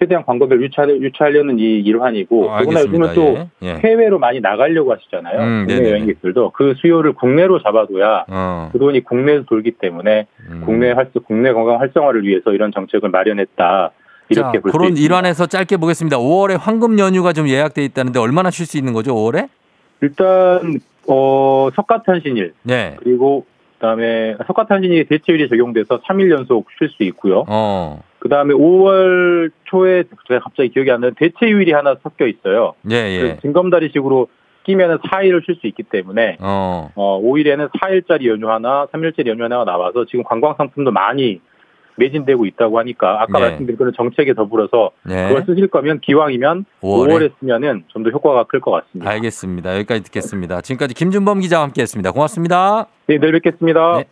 최대한 관광객을 유치하, 유치하려는 이 일환이고 어, 더구나. 요즘은 또 예. 예. 해외로 많이 나가려고 하시잖아요. 음, 국내 네네네. 여행객들도 그 수요를 국내로 잡아둬야 어. 그 돈이 국내에서 돌기 때문에 음. 국내 활 국내 관광 활성화를 위해서 이런 정책을 마련했다. 이렇게 자, 그런. 일환에서 짧게 보겠습니다. 5월에 황금 연휴가 좀 예약돼 있다는데 얼마나 쉴 수 있는 거죠? 5월에? 일단 어, 석가탄신일 네. 그리고 그다음에 석가탄신일이 대체율이 적용돼서 3일 연속 쉴 수 있고요. 어. 그 다음에 5월 초에 제가 갑자기 기억이 안 나는 대체휴일이 하나 섞여 있어요. 예, 예. 그래서 징검다리식으로 끼면은 4일을 쉴 수 있기 때문에 어. 어, 5일에는 4일짜리 연휴 하나, 3일짜리 연휴 하나가 나와서 지금 관광 상품도 많이 매진되고 있다고 하니까 아까 네. 말씀드린 그런 정책에 더불어서 네. 그걸 쓰실 거면 기왕이면 5월에? 5월에, 쓰면은 좀 더 효과가 클 것 같습니다. 알겠습니다. 여기까지 듣겠습니다. 지금까지 김준범 기자와 함께했습니다. 고맙습니다. 네, 내일 뵙겠습니다. 네.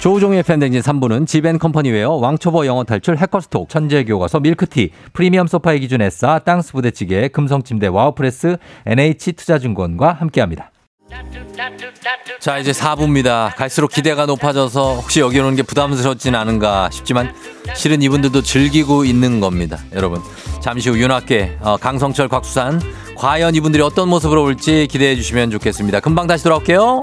조우종의 FM댕진 3부는 지벤컴퍼니웨어, 왕초보 영어 탈출, 해커스톡, 천재교과서, 밀크티, 프리미엄 소파의 기준 에싸, 땅스 부대찌개, 금성침대, 와우프레스, NH투자증권과 함께합니다. 자, 이제 4부입니다. 갈수록 기대가 높아져서 혹시 여기 오는 게 부담스럽진 않은가 싶지만 실은 이분들도 즐기고 있는 겁니다. 여러분. 잠시 후 윤학계, 어, 강성철, 곽수산. 과연 이분들이 어떤 모습으로 올지 기대해 주시면 좋겠습니다. 금방 다시 돌아올게요.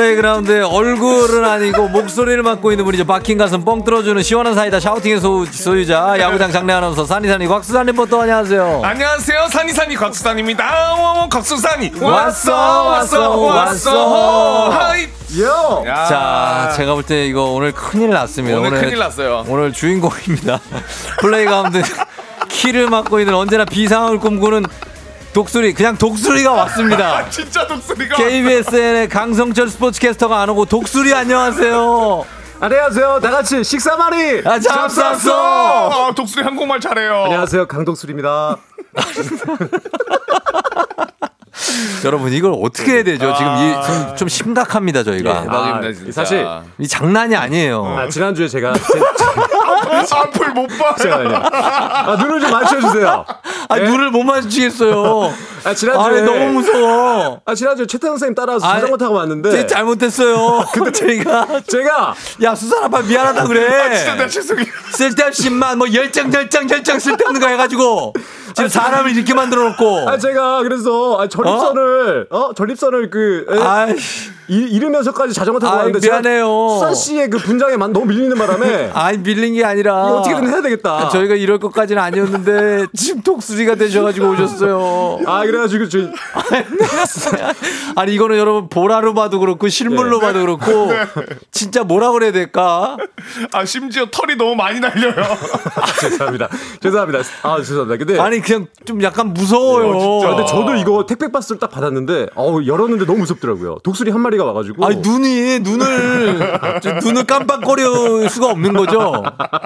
플레이그라운드에 얼굴은 아니고 목소리를 맡고 있는 분이죠. 막힌 가슴 뻥 뚫어주는 시원한 사이다 샤우팅의 소, 소유자 야구장 장내 아나운서 산이산이 곽수산 리포터 안녕하세요. 안녕하세요. 산이산이 곽수산입니다. 어, 곽수산이 왔어, 왔어, 왔어. Hi. Yo. 야. 자, 제가 볼 때 이거 오늘 큰일 났습니다. 오늘 큰일 났어요. 오늘 주인공입니다. 플레이그라운드 키를 맡고 있는 언제나 비상을 꿈꾸는 독수리, 그냥 독수리가 왔습니다. 진짜 독수리가. KBSN의 강성철 스포츠캐스터가 안 오고 독수리 안녕하세요. 안녕하세요. 다 같이 식사 마리. 아, 잡쌌어. 아, 독수리 한국말 잘해요. 안녕하세요. 강독술입니다. 여러분 이걸 어떻게 해야 되죠? 지금 이, 좀, 좀 심각합니다 저희가. 대박입니다, 진짜. 사실 이 장난이 아니에요. 아, 지난주에 제가 앞을 못 봐. 잠깐만요. 아, 눈을 좀 맞춰주세요. 아 눈을 못 마주치겠어요. 아, 지난주에 아, 너무 무서워. 아, 지난주에 최태성 선생님 따라서 아, 자전거 타고 왔는데 제가 잘못했어요. 근데 저희가 제가 야 수산 아빠 미안하다 그래. 아, 진짜 나 죄송해요. 쓸데없이 만 뭐 열정 열정 열정 쓸데없는 거 해가지고 지금 사람을 이렇게 만들어 놓고. 아 제가 그래서 아, 전립선을 어, 전립선을 그 에, 아이, 이, 이르면서까지 자전거 타고 아이, 왔는데 미안해요. 수산 씨의 그 분장에 만- 너무 밀리는 바람에 아니 밀린 게 아니라 이거 어떻게든 해야 되겠다. 저희가 이럴 것까지는 아니었는데 지금 독수리가 되셔가지고 오셨어요. 아 그래가지고 저 아니 이거는 여러분 보라로 봐도 그렇고 실물로 네. 봐도 그렇고 진짜 뭐라 그래야 될까? 아, 심지어 털이 너무 많이 날려요. 죄송합니다. 죄송합니다. 아 죄송합니다. 근데 아니 그냥 좀 약간 무서워요. 어, 아, 근데 저도 이거 택배 박스를 딱 받았는데 어우 열었는데 너무 무섭더라고요. 독수리 한 마리가 와가지고 아니 눈이 눈을 저 눈을 깜빡거릴 수가 없는 거죠.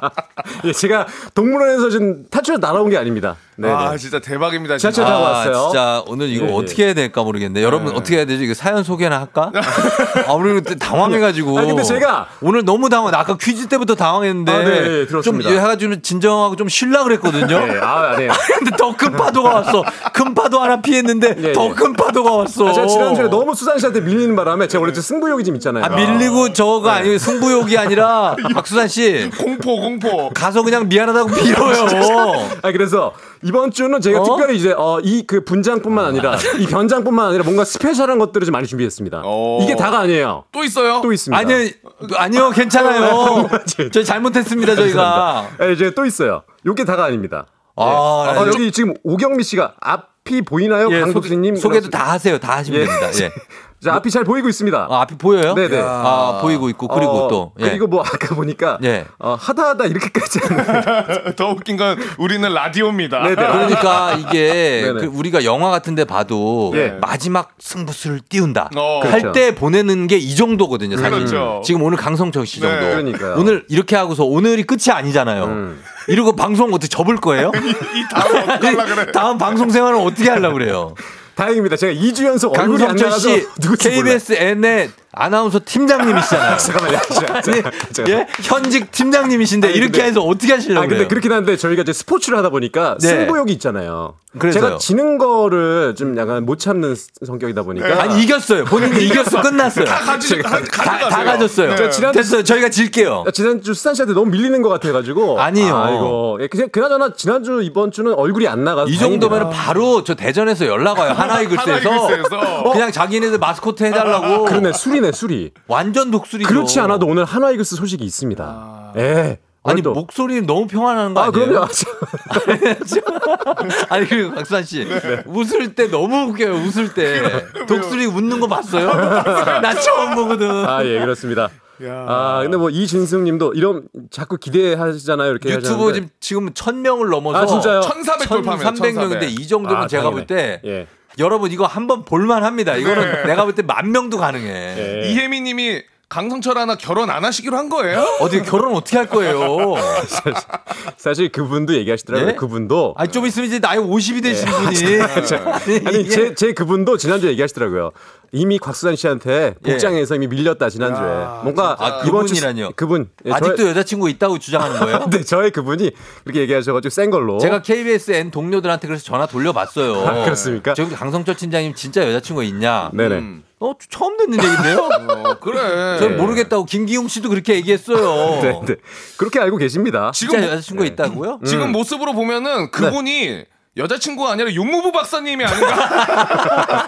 예, 제가 동물원에서 지금 탈출해 날아온 게 아닙니다. 네. 아, 진짜 대박입니다. 진짜. 지하철 타고 왔어요. 진짜 오늘 이거 예, 예. 어떻게 해야 될까 모르겠네. 여러분 어떻게 해야 되죠? 이거 사연 소개나 할까? 아 우리 그때 당황해가지고. 아니, 근데 제가- 오늘 너무 당황. 나 아까 퀴즈 때부터 당황했는데 아, 네, 네, 들었습니다. 좀 해가지고 진정하고 좀 쉬려 그랬거든요. 네, 아, 아니에요. 근데 더 큰 파도가 왔어. 큰 파도 하나 피했는데 예, 더 예. 큰 파도가 왔어. 아, 제가 지난주에 너무 수산 씨한테 밀리는 바람에 제가 원래 좀 승부욕이 좀 있잖아요. 아 밀리고 저거 아니고 승부욕이 아니라 박수산 씨 공포, 공포. 가서 그냥 미안하다고 빌어요. 아 그래서 이번 주는 제가 어? 특별히 이제 어, 이 그 분장뿐만 아니라 이 변장뿐만 아니라 뭔가 스페셜한 것들을 좀 많이 준비했습니다. 오. 이게 다가 아니에요. 또 있어요? 또 있습니다. 아니 아니요 괜찮아요. 네. 저희 잘못했습니다 저희가. 네, 이제 또 있어요. 요게 다가 아닙니다. 아, 네. 아, 여기 지금 오경미 씨가 앞이 보이나요? 예, 강독수님 소개, 도 다 하세요. 다 하시면 예. 됩니다. 예. 자, 앞이 잘 보이고 있습니다. 아, 앞이 보여요? 네네. 아, 보이고 있고 그리고 어, 또 예. 그리고 뭐 아까 보니까 예. 어, 하다 하다 이렇게까지 더 웃긴 건 우리는 라디오입니다. 네네. 그러니까 이게. 그 우리가 영화 같은 데 봐도 예. 마지막 승부수를 띄운다 어. 할 그렇죠. 때 보내는 게 이 정도거든요. 사실 그렇죠. 지금 오늘 강성철 씨 정도. 네. 그러니까요. 오늘 이렇게 하고서 오늘이 끝이 아니잖아요. 음. 이러고 방송 어떻게 접을 거예요? 이 다음 어떻게 하려 그래? 다음 방송 생활은 어떻게 하려고 그래요? 다행입니다. 제가 2주 연속 얼굴이 안 나가서. KBS N의 아나운서 팀장님이시잖아요. 잠깐만요. 아니, 잠깐만. 예? 현직 팀장님이신데 아니, 이렇게 근데- 해서 어떻게 하시려고 아 근데 그래요? 그렇긴 한데 저희가 이제 스포츠를 하다 보니까 네. 승부욕이 있잖아요. 그래서요? 제가 지는 거를 좀 약간 못 참는 성격이다 보니까 아니 이겼어요. 본인이 이겼어 끝났어요. 다 가지, 가, 다. 다 가졌어요. 네. 지난- 됐어요. 저희가 질게요. 아, 지난주 수산 씨한테 너무 밀리는 것 같아 가지고 아니요. 아이고 예, 그냥 그나저나 지난주 이번 주는 얼굴이 안 나가서 이 정도면 바로 저 대전에서 연락 와요. 하나이글스에서 하나이글스에서. 그냥 자기네들 마스코트 해달라고. 그러네 술이 네 술이 완전 독수리죠. 그렇지 않아도 오늘 한화이글스 소식이 있습니다. 예. 아니 또- 목소리는 너무 평안한 거 아 아니에요? 그럼요. 아니 그리고 박수환 씨 네. 웃을 때 너무 웃겨요. 웃을 때 독수리 웃는 거 봤어요? 나 처음 보거든. 아 예 그렇습니다. 아 근데 뭐 이진승님도 이런 자꾸 기대하시잖아요 이렇게 유튜브 하시는데. 지금 지금 천 명을 넘어서 아, 진짜요? 1400 돌파합니다. 300명인데 이 정도면 아, 제가 다행이네. 볼때 예. 여러분 이거 한번 볼만합니다. 이거는 네. 내가 볼 때 만 명도 가능해. 예. 이혜미 님이 강성철 하나 결혼 안 하시기로 한 거예요? 어디 결혼 어떻게 할 거예요? 사실 그분도 얘기하시더라고요. 예? 그분도 아니 좀 있으면 이제 나이 50이 되신 분이 아니 제, 제 그분도 지난주 에 얘기하시더라고요. 이미 곽수산 씨한테 예. 복장에서 이미 밀렸다 지난주에. 뭔가 아, 이번 주 그분이라뇨? 그분 예, 아직도 저의, 여자친구 있다고 주장하는 거예요? 네, 저의 그분이 그렇게 얘기하셔가지고 센 걸로. 제가 KBS N 동료들한테 그래서 전화 돌려봤어요. 아, 그렇습니까? 저기 강성철 팀장님 진짜 여자친구가 있냐? 네네. 음. 어 처음 듣는 얘긴데요? 어, 그래. 전 모르겠다고 김기용 씨도 그렇게 얘기했어요. 네, 네. 그렇게 알고 계십니다. 진짜 지금 뭐- 여자친구가 있다고요? 지금 모습으로 보면은 그분이 여자친구가 아니라 용무부 박사님이 아닌가?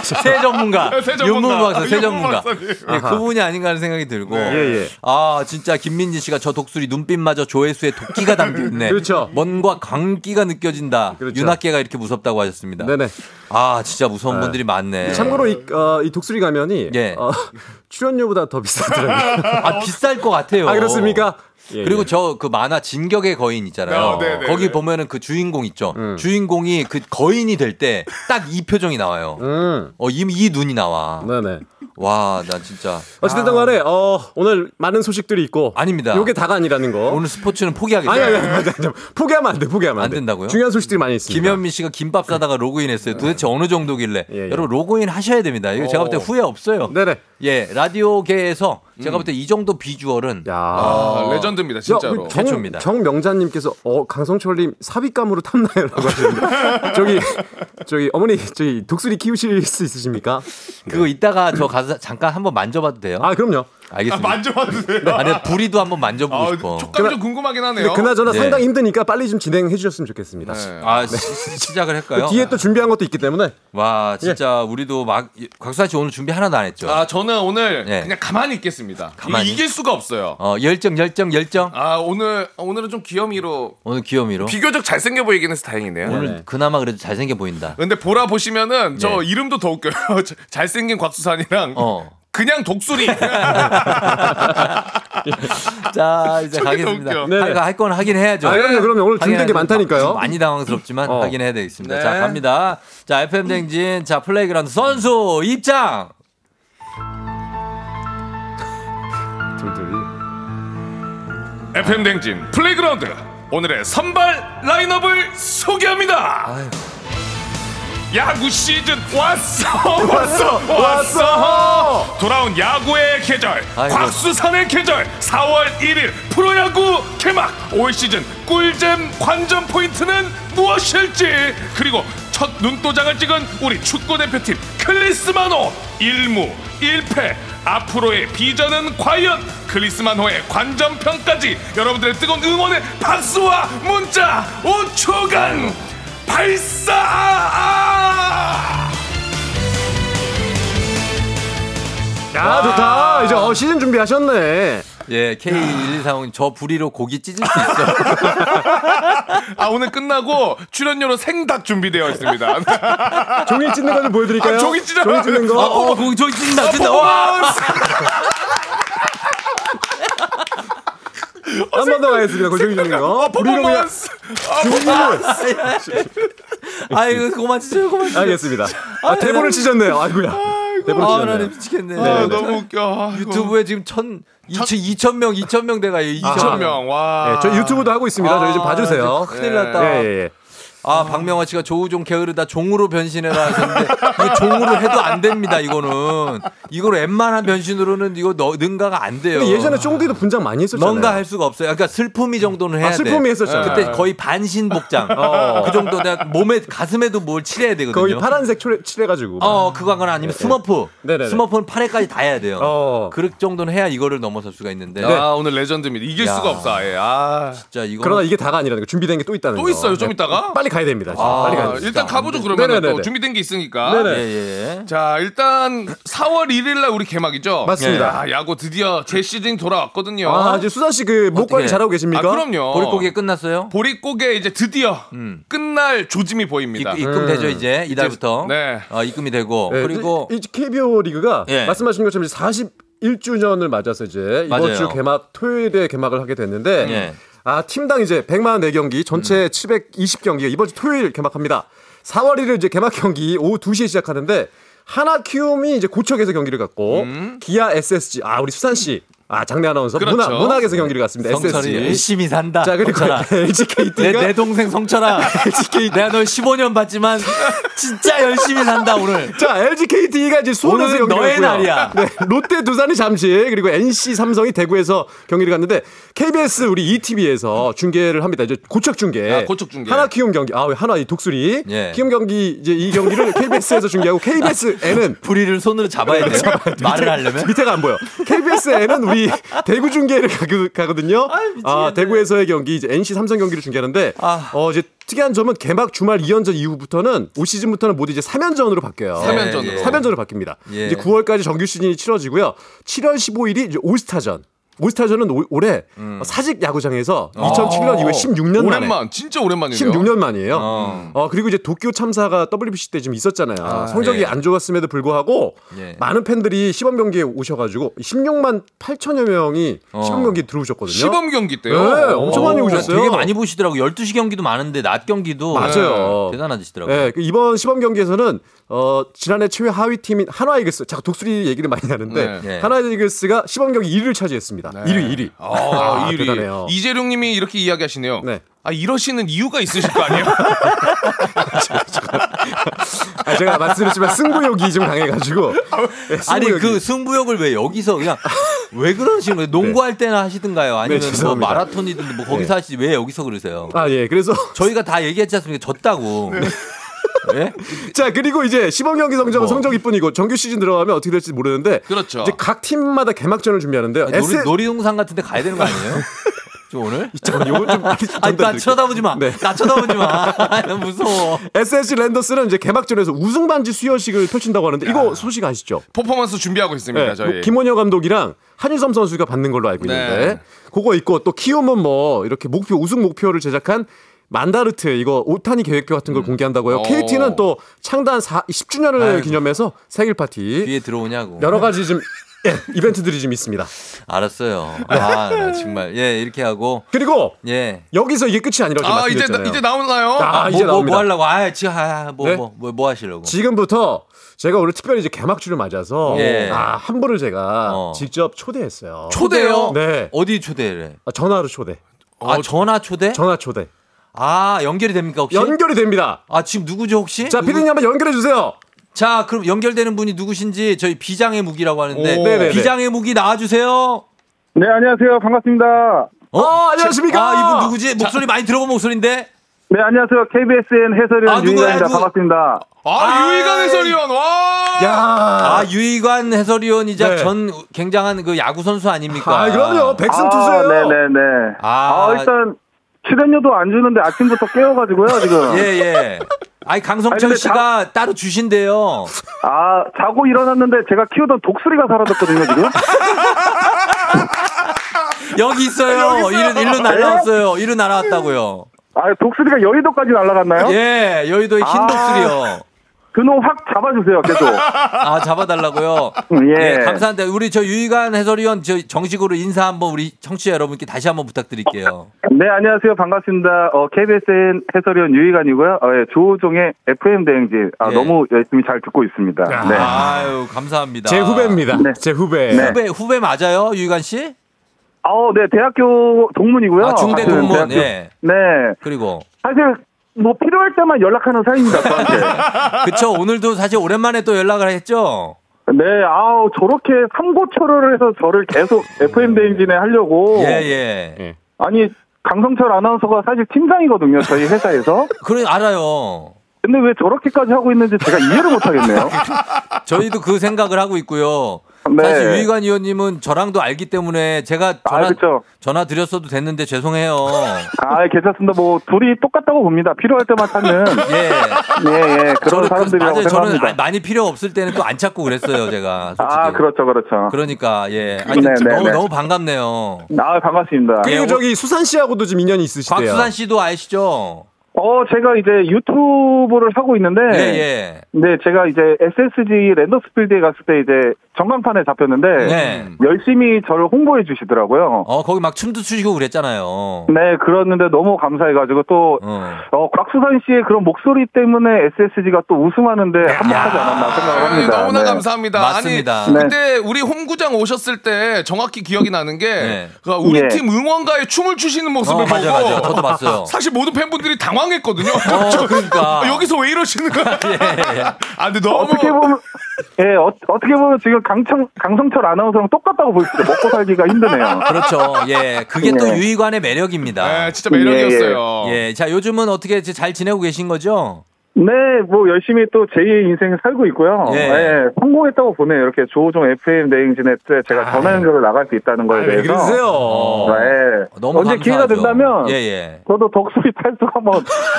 새 전문가. 윤문부 박사, 새 전문가. 아하. 그분이 아닌가 하는 생각이 들고. 네. 예, 예. 아, 진짜 김민지 씨가 저 독수리 눈빛마저 조회수에 도끼가 담겨 있네. 그렇죠. 먼과 광기가 느껴진다. 그렇죠. 윤학계가 이렇게 무섭다고 하셨습니다. 네네. 아, 진짜 무서운 네. 분들이 많네. 참고로 이, 어, 이 독수리 가면이 예. 어, 출연료보다 더 비싸더라고요. 아, 비쌀 것 같아요. 아 그렇습니까? 예, 그리고 예. 저그 만화 진격의 거인 있잖아요. 어, 네, 네, 거기 네. 보면은 그 주인공 있죠. 음. 주인공이 그 거인이 될 때 딱 이 표정이 나와요. 음. 어, 이, 이 눈이 나와. 네네. 와, 나 진짜. 어쨌든 간에 어, 오늘 많은 소식들이 있고 아닙니다. 요게 다가 아니라는 거. 오늘 스포츠는 아니 포기하겠습니다. 아니 아니, 아니, 아니 포기하면 안 돼. 포기하면 안, 안 돼. 된다고요? 중요한 소식들이 많이 있습니다. 김현미 씨가 김밥 싸다가 로그인 했어요. 도대체 어느 정도길래? 예, 예. 여러분 로그인 하셔야 됩니다. 이거 제가 볼때 어. 후회 없어요. 네네. 예, 라디오계에서 제가 볼 때 이 정도 비주얼은 야. 아, 레전드입니다, 진짜로. 야, 최초입니다. 경, 경명자님께서 어 강성철님 삽입감으로 탐나요라고 하시는데 저기 저기 어머니 저기 독수리 키우실 수 있으십니까? 그거 이따가 저 가서 잠깐 한번 만져봐도 돼요? 아 그럼요. 아, 알겠습니다. 만져봐도 돼요. 아니 부리도 한번 만져보고 아, 싶어. 촉감이 좀 궁금하긴 하네요. 근데 그나저나 네. 상당히 힘드니까 빨리 좀 진행해 주셨으면 좋겠습니다. 네. 아 시, 시작을 할까요? 뒤에 또 준비한 것도 있기 때문에 와 진짜 우리도 막 곽수아 씨 오늘 준비 하나도 안 했죠? 아, 저는 오늘 네. 그냥 가만히 있겠습니다. 가만히? 이길 수가 없어요. 어 열정 열정 열정. 아, 오늘 오늘은 좀 귀요미로 오늘 귀요미로. 비교적 잘생겨 보이긴 해서 다행이네요. 오늘 그나마 그래도 잘생겨 보인다. 근데 보라 보시면은 저 네. 이름도 더 웃겨요. 저- 잘생긴 곽수산이랑 어. 그냥 독수리. 자 이제 가겠습니다. 네네. 할 건 하긴 해야죠. 아, 그럼요, 그럼요. 오늘 준비된 게 많다니까요. 좀 많이 당황스럽지만 어. 하긴 해야 되겠습니다. 네. 자 갑니다. 자 FM 댕진 자 playground 선수 입장. 둘둘이 FM 댕진 playground 오늘의 선발 라인업을 소개합니다. 야구 시즌 왔어 왔어 왔어 돌아온 야구의 계절 아이고. 곽수산의 계절 4월 1일 프로야구 개막. 올 시즌 꿀잼 관전 포인트는 무엇일지 그리고 첫 눈도장을 찍은 우리 축구 대표팀 클리스마노 1무 1패. 앞으로의 비전은 과연 클리스마노의 관전평까지? 여러분들의 뜨거운 응원의 박수와 문자 5초간 발사! 야 좋다. 이제 어, 시즌 준비하셨네. 예 K1245님 저 부리로 고기 찢을 수 있어. 아 오늘 끝나고 출연료로 생닭 준비되어 있습니다. 종이 찢는 거 좀 보여드릴까요? 아, 종이 찢어. 종이 찢는 거. 어, 어 고기 저기 찢는다 찢는다. 와. 한 번 더 가겠습니다. 그냥 퍼포먼스. 종이를. 아이고 그만 찢어요 그만 찢어요. 알겠습니다. 아, 대본을 찢었네요. 아이고야. 대본을 아, 나 찢었네요. 미치겠네. 아, 너무 웃겨. 아이고. 유튜브에 지금 천, 이천, 이천 명, 이천 명 돼가요. 이천 2,000명. 와. 네, 저희 유튜브도 하고 있습니다. 저희 좀 봐주세요. 큰일 났다. 예, 예, 예. 아, 박명화 씨가 조우종 게으르다 종으로 변신해라 하셨는데, 이거 종으로 해도 안 됩니다, 이거는. 이걸 웬만한 변신으로는 이거 너, 능가가 안 돼요. 예전에 쫑디도 분장 많이 했었잖아요. 뭔가 할 수가 없어요. 그러니까 슬픔이 정도는 해야 아, 슬픔이 돼. 했었잖아요. 그때 거의 반신 복장. 어. 그 정도 내가 몸에 가슴에도 뭘 칠해야 되거든요. 거의 파란색 칠해, 칠해가지고. 어, 그거거나 아니면 스머프. 네네네. 스머프는 팔에까지 다 해야 돼요. 어. 그 정도는 해야 이거를 넘어설 수가 있는데. 아, 오늘 레전드입니다. 이길 야. 수가 없어. 아예. 아. 진짜 이거 그러나 이게 다가 아니라는 거. 준비된 게 또 있다는 또 거. 있어요, 좀 네, 이따가? 빨리 가야 됩니다. 아, 빨리 가야 아, 됩니다. 일단 가보죠 그러면 네네네네. 또 준비된 게 있으니까. 네네. 예, 예. 자 일단 4월 1일 날 우리 개막이죠. 맞습니다. 아, 야구 드디어 제 시즌 돌아왔거든요. 아, 이제 수산 씨그 목 관리? 잘하고 계십니까? 아, 그럼요. 보릿고개 끝났어요? 보릿고개 이제 드디어 음. 끝날 조짐이 보입니다. 입, 금 되죠 이제 이달부터. 네. 어, 입금이 되고 네, 그리고 이, 이 KBO 리그가 예. 말씀하신 것처럼 이제 41주년을 맞아서 이제 이번 맞아요. 주 개막 토요일에 개막을 하게 됐는데 예. 아 팀당 이제 104경기 전체 음. 720경기가 이번 주 토요일 개막합니다. 4월 1일 이제 개막 경기 오후 2시에 시작하는데 하나 키움이 이제 고척에서 경기를 갖고 기아 SSG 아 우리 수산 씨 아 장례 아나운서 음. 그렇죠. 문학 문학에서 경기를 갔습니다. 성철이 SSG 열심히 산다. 자 그리고. LGKT가 내, 내 동생 성철아. 내가 널 15년 봤지만 진짜 열심히 산다 오늘. 자, LGKT가 이제 수원에서 경기를 너의 했고요. 날이야. 네, 롯데 두산이 잠실 그리고 NC 삼성이 대구에서 경기를 갔는데 KBS 우리 ETV에서 중계를 합니다. 이제 고척 중계. 아, 고척 중계. 하나 키움 경기. 아, 왜 하나 이 독수리. 예. 키움 경기 이제 이 경기를 KBS에서 중계하고 KBS에는 부리를 손으로 잡아야 돼요. 말을 하려면. 밑에가 안 보여. KBS에는 우리 우리 대구 중계를 가거, 가거든요. 아, 대구에서의 경기 이제 NC 삼성 경기를 중계하는데 아. 어 이제 특이한 점은 개막 주말 2연전 이후부터는 올 시즌부터는 모두 이제 3연전으로 바뀌어요. 삼연전으로. 예, 3연전으로 바뀝니다. 예. 이제 9월까지 정규 시즌이 치러지고요. 7월 15일이 이제 올스타전. 올스타전은 올- 올해 사직 야구장에서 2007년 이후에 16년 만에 오랜만, 진짜 오랜만이네요. 16년 만이에요. 어. 어. 그리고 이제 도쿄 참사가 WBC 때 지금 있었잖아요. 성적이 예. 안 좋았음에도 불구하고 예. 많은 팬들이 시범 경기에 오셔가지고 16만 8천여 명이 어. 시범 경기 에 들어오셨거든요. 시범 경기 때요. 네, 엄청 많이 오. 오셨어요. 되게 많이 보시더라고. 12시 경기도 많은데 낮 경기도 맞아요. 대단하시더라고요. 네, 그 이번 시범 경기에서는 어, 지난해 최외 하위 팀인 한화 이글스, 자꾸 독수리 얘기를 많이 하는데 네. 네. 한화 이글스가 시범 경기 1위를 차지했습니다. 1위, 1위. 아, 이 대단해요. 이재룡 님이 이렇게 이야기하시네요. 네. 아, 이러시는 이유가 있으실 거 아니에요? 아, 제가 말씀드렸지만 승부욕이 좀 강해가지고. 네, 아니. 그 승부욕을 왜 여기서 그냥 왜 그러시는 거예요? 농구할 때나 하시든가요? 아니면 뭐 네, 죄송합니다. 마라톤이든 뭐 거기서 하시지 왜 여기서 그러세요? 아, 예. 그래서. 저희가 다 얘기했지 않습니까? 졌다고. 예? 자, 그리고 이제 시범 경기 성적은 뭐. 성적이뿐이고 정규 시즌 들어가면 어떻게 될지 모르는데. 그렇죠. 이제 각 팀마다 개막전을 준비하는데요. 아니, 놀이, S- 놀이 동산 같은데 가야 되는 거 아니에요? 저 오늘? 잠깐, 요건 좀 아니, 나. 쳐다보지 마. 네. 나 쳐다보지 마. 나 무서워. SSG 랜더스는 이제 개막전에서 우승 반지 수여식을 펼친다고 하는데 이거 소식 아시죠? 퍼포먼스 준비하고 있습니다, 네, 저희. 뭐 김원효 감독이랑 한유섬 선수가 받는 걸로 알고 있는데 네. 그거 있고 또 키움은 뭐 이렇게 목표 우승 목표를 제작한 만다르트 이거 오타니 계획표 같은 걸 공개한다고요. 어. KT는 또 창단 4, 10주년을 아이고. 기념해서 생일 파티 뒤에 들어오냐고. 여러 가지 좀 예, 이벤트들이 좀 있습니다. 알았어요. 아, 나 정말. 예, 이렇게 하고. 그리고 예. 여기서 이게 끝이 아니라고 아, 이제, 말씀드렸잖아요. 이제 나오나요? 아, 뭐, 이제 뭐, 나옵니다. 뭐 하려고? 아, 지금, 아, 뭐, 네? 뭐, 뭐, 뭐 하시려고? 지금부터 제가 오늘 특별히 이제 개막주를 맞아서 예. 아, 한 분을 제가 어. 직접 초대했어요. 초대요? 네. 어디 초대를? 아, 전화로 초대. 아, 전화 초대? 전화 초대. 아, 연결이 됩니까, 혹시? 연결이 됩니다. 아, 지금 누구죠, 혹시? 자, 누구- 피디님 한번 연결해 주세요. 자, 그럼 연결되는 분이 누구신지 저희 비장의 무기라고 하는데 오. 네네네. 비장의 무기 나와주세요. 네, 안녕하세요. 반갑습니다. 어, 안녕하십니까? 아, 이분 누구지? 목소리 많이 들어본 목소리인데. 네, 안녕하세요. KBSN 해설위원 아, 누구야, 유희관입니다. 누구? 반갑습니다. 아, 유희관 해설위원, 와! 야. 아, 유희관 해설위원이자 네. 전 굉장한 그 야구 선수 아닙니까? 아, 그럼요. 백승 아, 투수예요. 네네네. 아. 아, 일단 출연료도 안 주는데 아침부터 깨워가지고요, 지금. 예, 예. 아니, 아니, 강성철 근데 씨가 따로 주신대요. 아, 자고 일어났는데 제가 키우던 독수리가 사라졌거든요, 지금. 여기 있어요. 일로, 일로 날라왔어요. 일로 날아왔다고요. 아, 독수리가 여의도까지 날아갔나요? 예, 여의도의 흰 아. 독수리요. 그놈 확 잡아주세요, 계속. 아, 잡아달라고요. 예. 감사한데 우리 저 유희관 해설위원 저 정식으로 인사 한번 우리 청취자 여러분께 다시 한번 부탁드릴게요. 네, 안녕하세요. 반갑습니다. 어, KBSN 해설위원 유희관이고요. 어, 예, 조우종의 FM 대행진. 아, 예. 너무 열심히 잘 듣고 있습니다. 네. 아유, 감사합니다. 제 후배입니다. 네. 제 후배. 네. 후배 후배 맞아요, 유희관 씨? 어, 네, 대학교 동문이고요. 아, 중대 동문. 대학교- 예. 네. 그리고 사실 뭐 필요할 때만 연락하는 사이입니다, 저한테. 그쵸 오늘도 사실 오랜만에 또 연락을 했죠. 네, 아우 저렇게 삼고초려를 해서 저를 계속 FM 대행진에 하려고. 예, 예. 아니 강성철 아나운서가 사실 팀장이거든요, 저희 회사에서. 그래 알아요. 근데 왜 저렇게까지 하고 있는지 제가 이해를 못 하겠네요. 저희도 그 생각을 하고 있고요. 네. 사실 유희관 의원님은 저랑도 알기 때문에 제가 전화, 아. 전화 드렸어도 됐는데 죄송해요. 아, 괜찮습니다. 뭐 둘이 똑같다고 봅니다. 필요할 때만 찾는. 예. 예, 예. 그런 그- 사람들이라고 맞아요. 저는 생각합니다. 아- 많이 필요 없을 때는 또 안 찾고 그랬어요, 제가. 솔직히. 아, 그렇죠, 그렇죠. 그러니까 예. 하여튼 네, 네, 너무 네. 너무 반갑네요. 아, 반갑습니다. 그리고 저기 수산 씨하고도 좀 인연이 있으시대요. 곽수산 씨도 아시죠? 어, 제가 이제 유튜브를 하고 있는데. 예, 예. 네, 제가 이제 SSG 랜더스필드에 갔을 때 이제 전광판에 잡혔는데. 네. 열심히 저를 홍보해 주시더라고요. 어, 거기 막 춤도 추시고 그랬잖아요. 네, 그랬는데 너무 감사해가지고 또, 어, 곽수산 씨의 그런 목소리 때문에 SSG가 또 우승하는데 한몫하지 않았나 생각을 합니다. 너무나 네. 감사합니다. 맞습니다. 아니, 네. 그때 우리 홈구장 오셨을 때 정확히 기억이 나는 게 네. 그 우리 예. 팀 응원가에 춤을 추시는 모습을 어, 보고 맞아요, 맞아요. 저도 봤어요. 사실 모든 팬분들이 당황했거든요. 어, 그러니까. 여기서 왜 이러시는 거야? 예, 예. 아, 근데 너무 어떻게 보면, 예, 어, 떻게 보면 지금 강청, 강성철 아나운서랑 똑같다고 볼 수 있어요. 먹고 살기가 힘드네요. 그렇죠. 예. 그게 또 네. 유희관의 매력입니다. 네, 진짜 매력이었어요. 예. 자, 요즘은 어떻게 잘 지내고 계신 거죠? 네, 뭐 열심히 또 제2의 인생 살고 있고요. 예. 네, 성공했다고 보네요. 이렇게 조종 FM 대행진에 때 제가 전화 연결을 나갈 수 있다는 거에 아, 왜 대해서. 그러세요? 네. 너무 언제 기회가 감사하죠. 된다면 예, 예. 저도 덕수리 탈수가 한번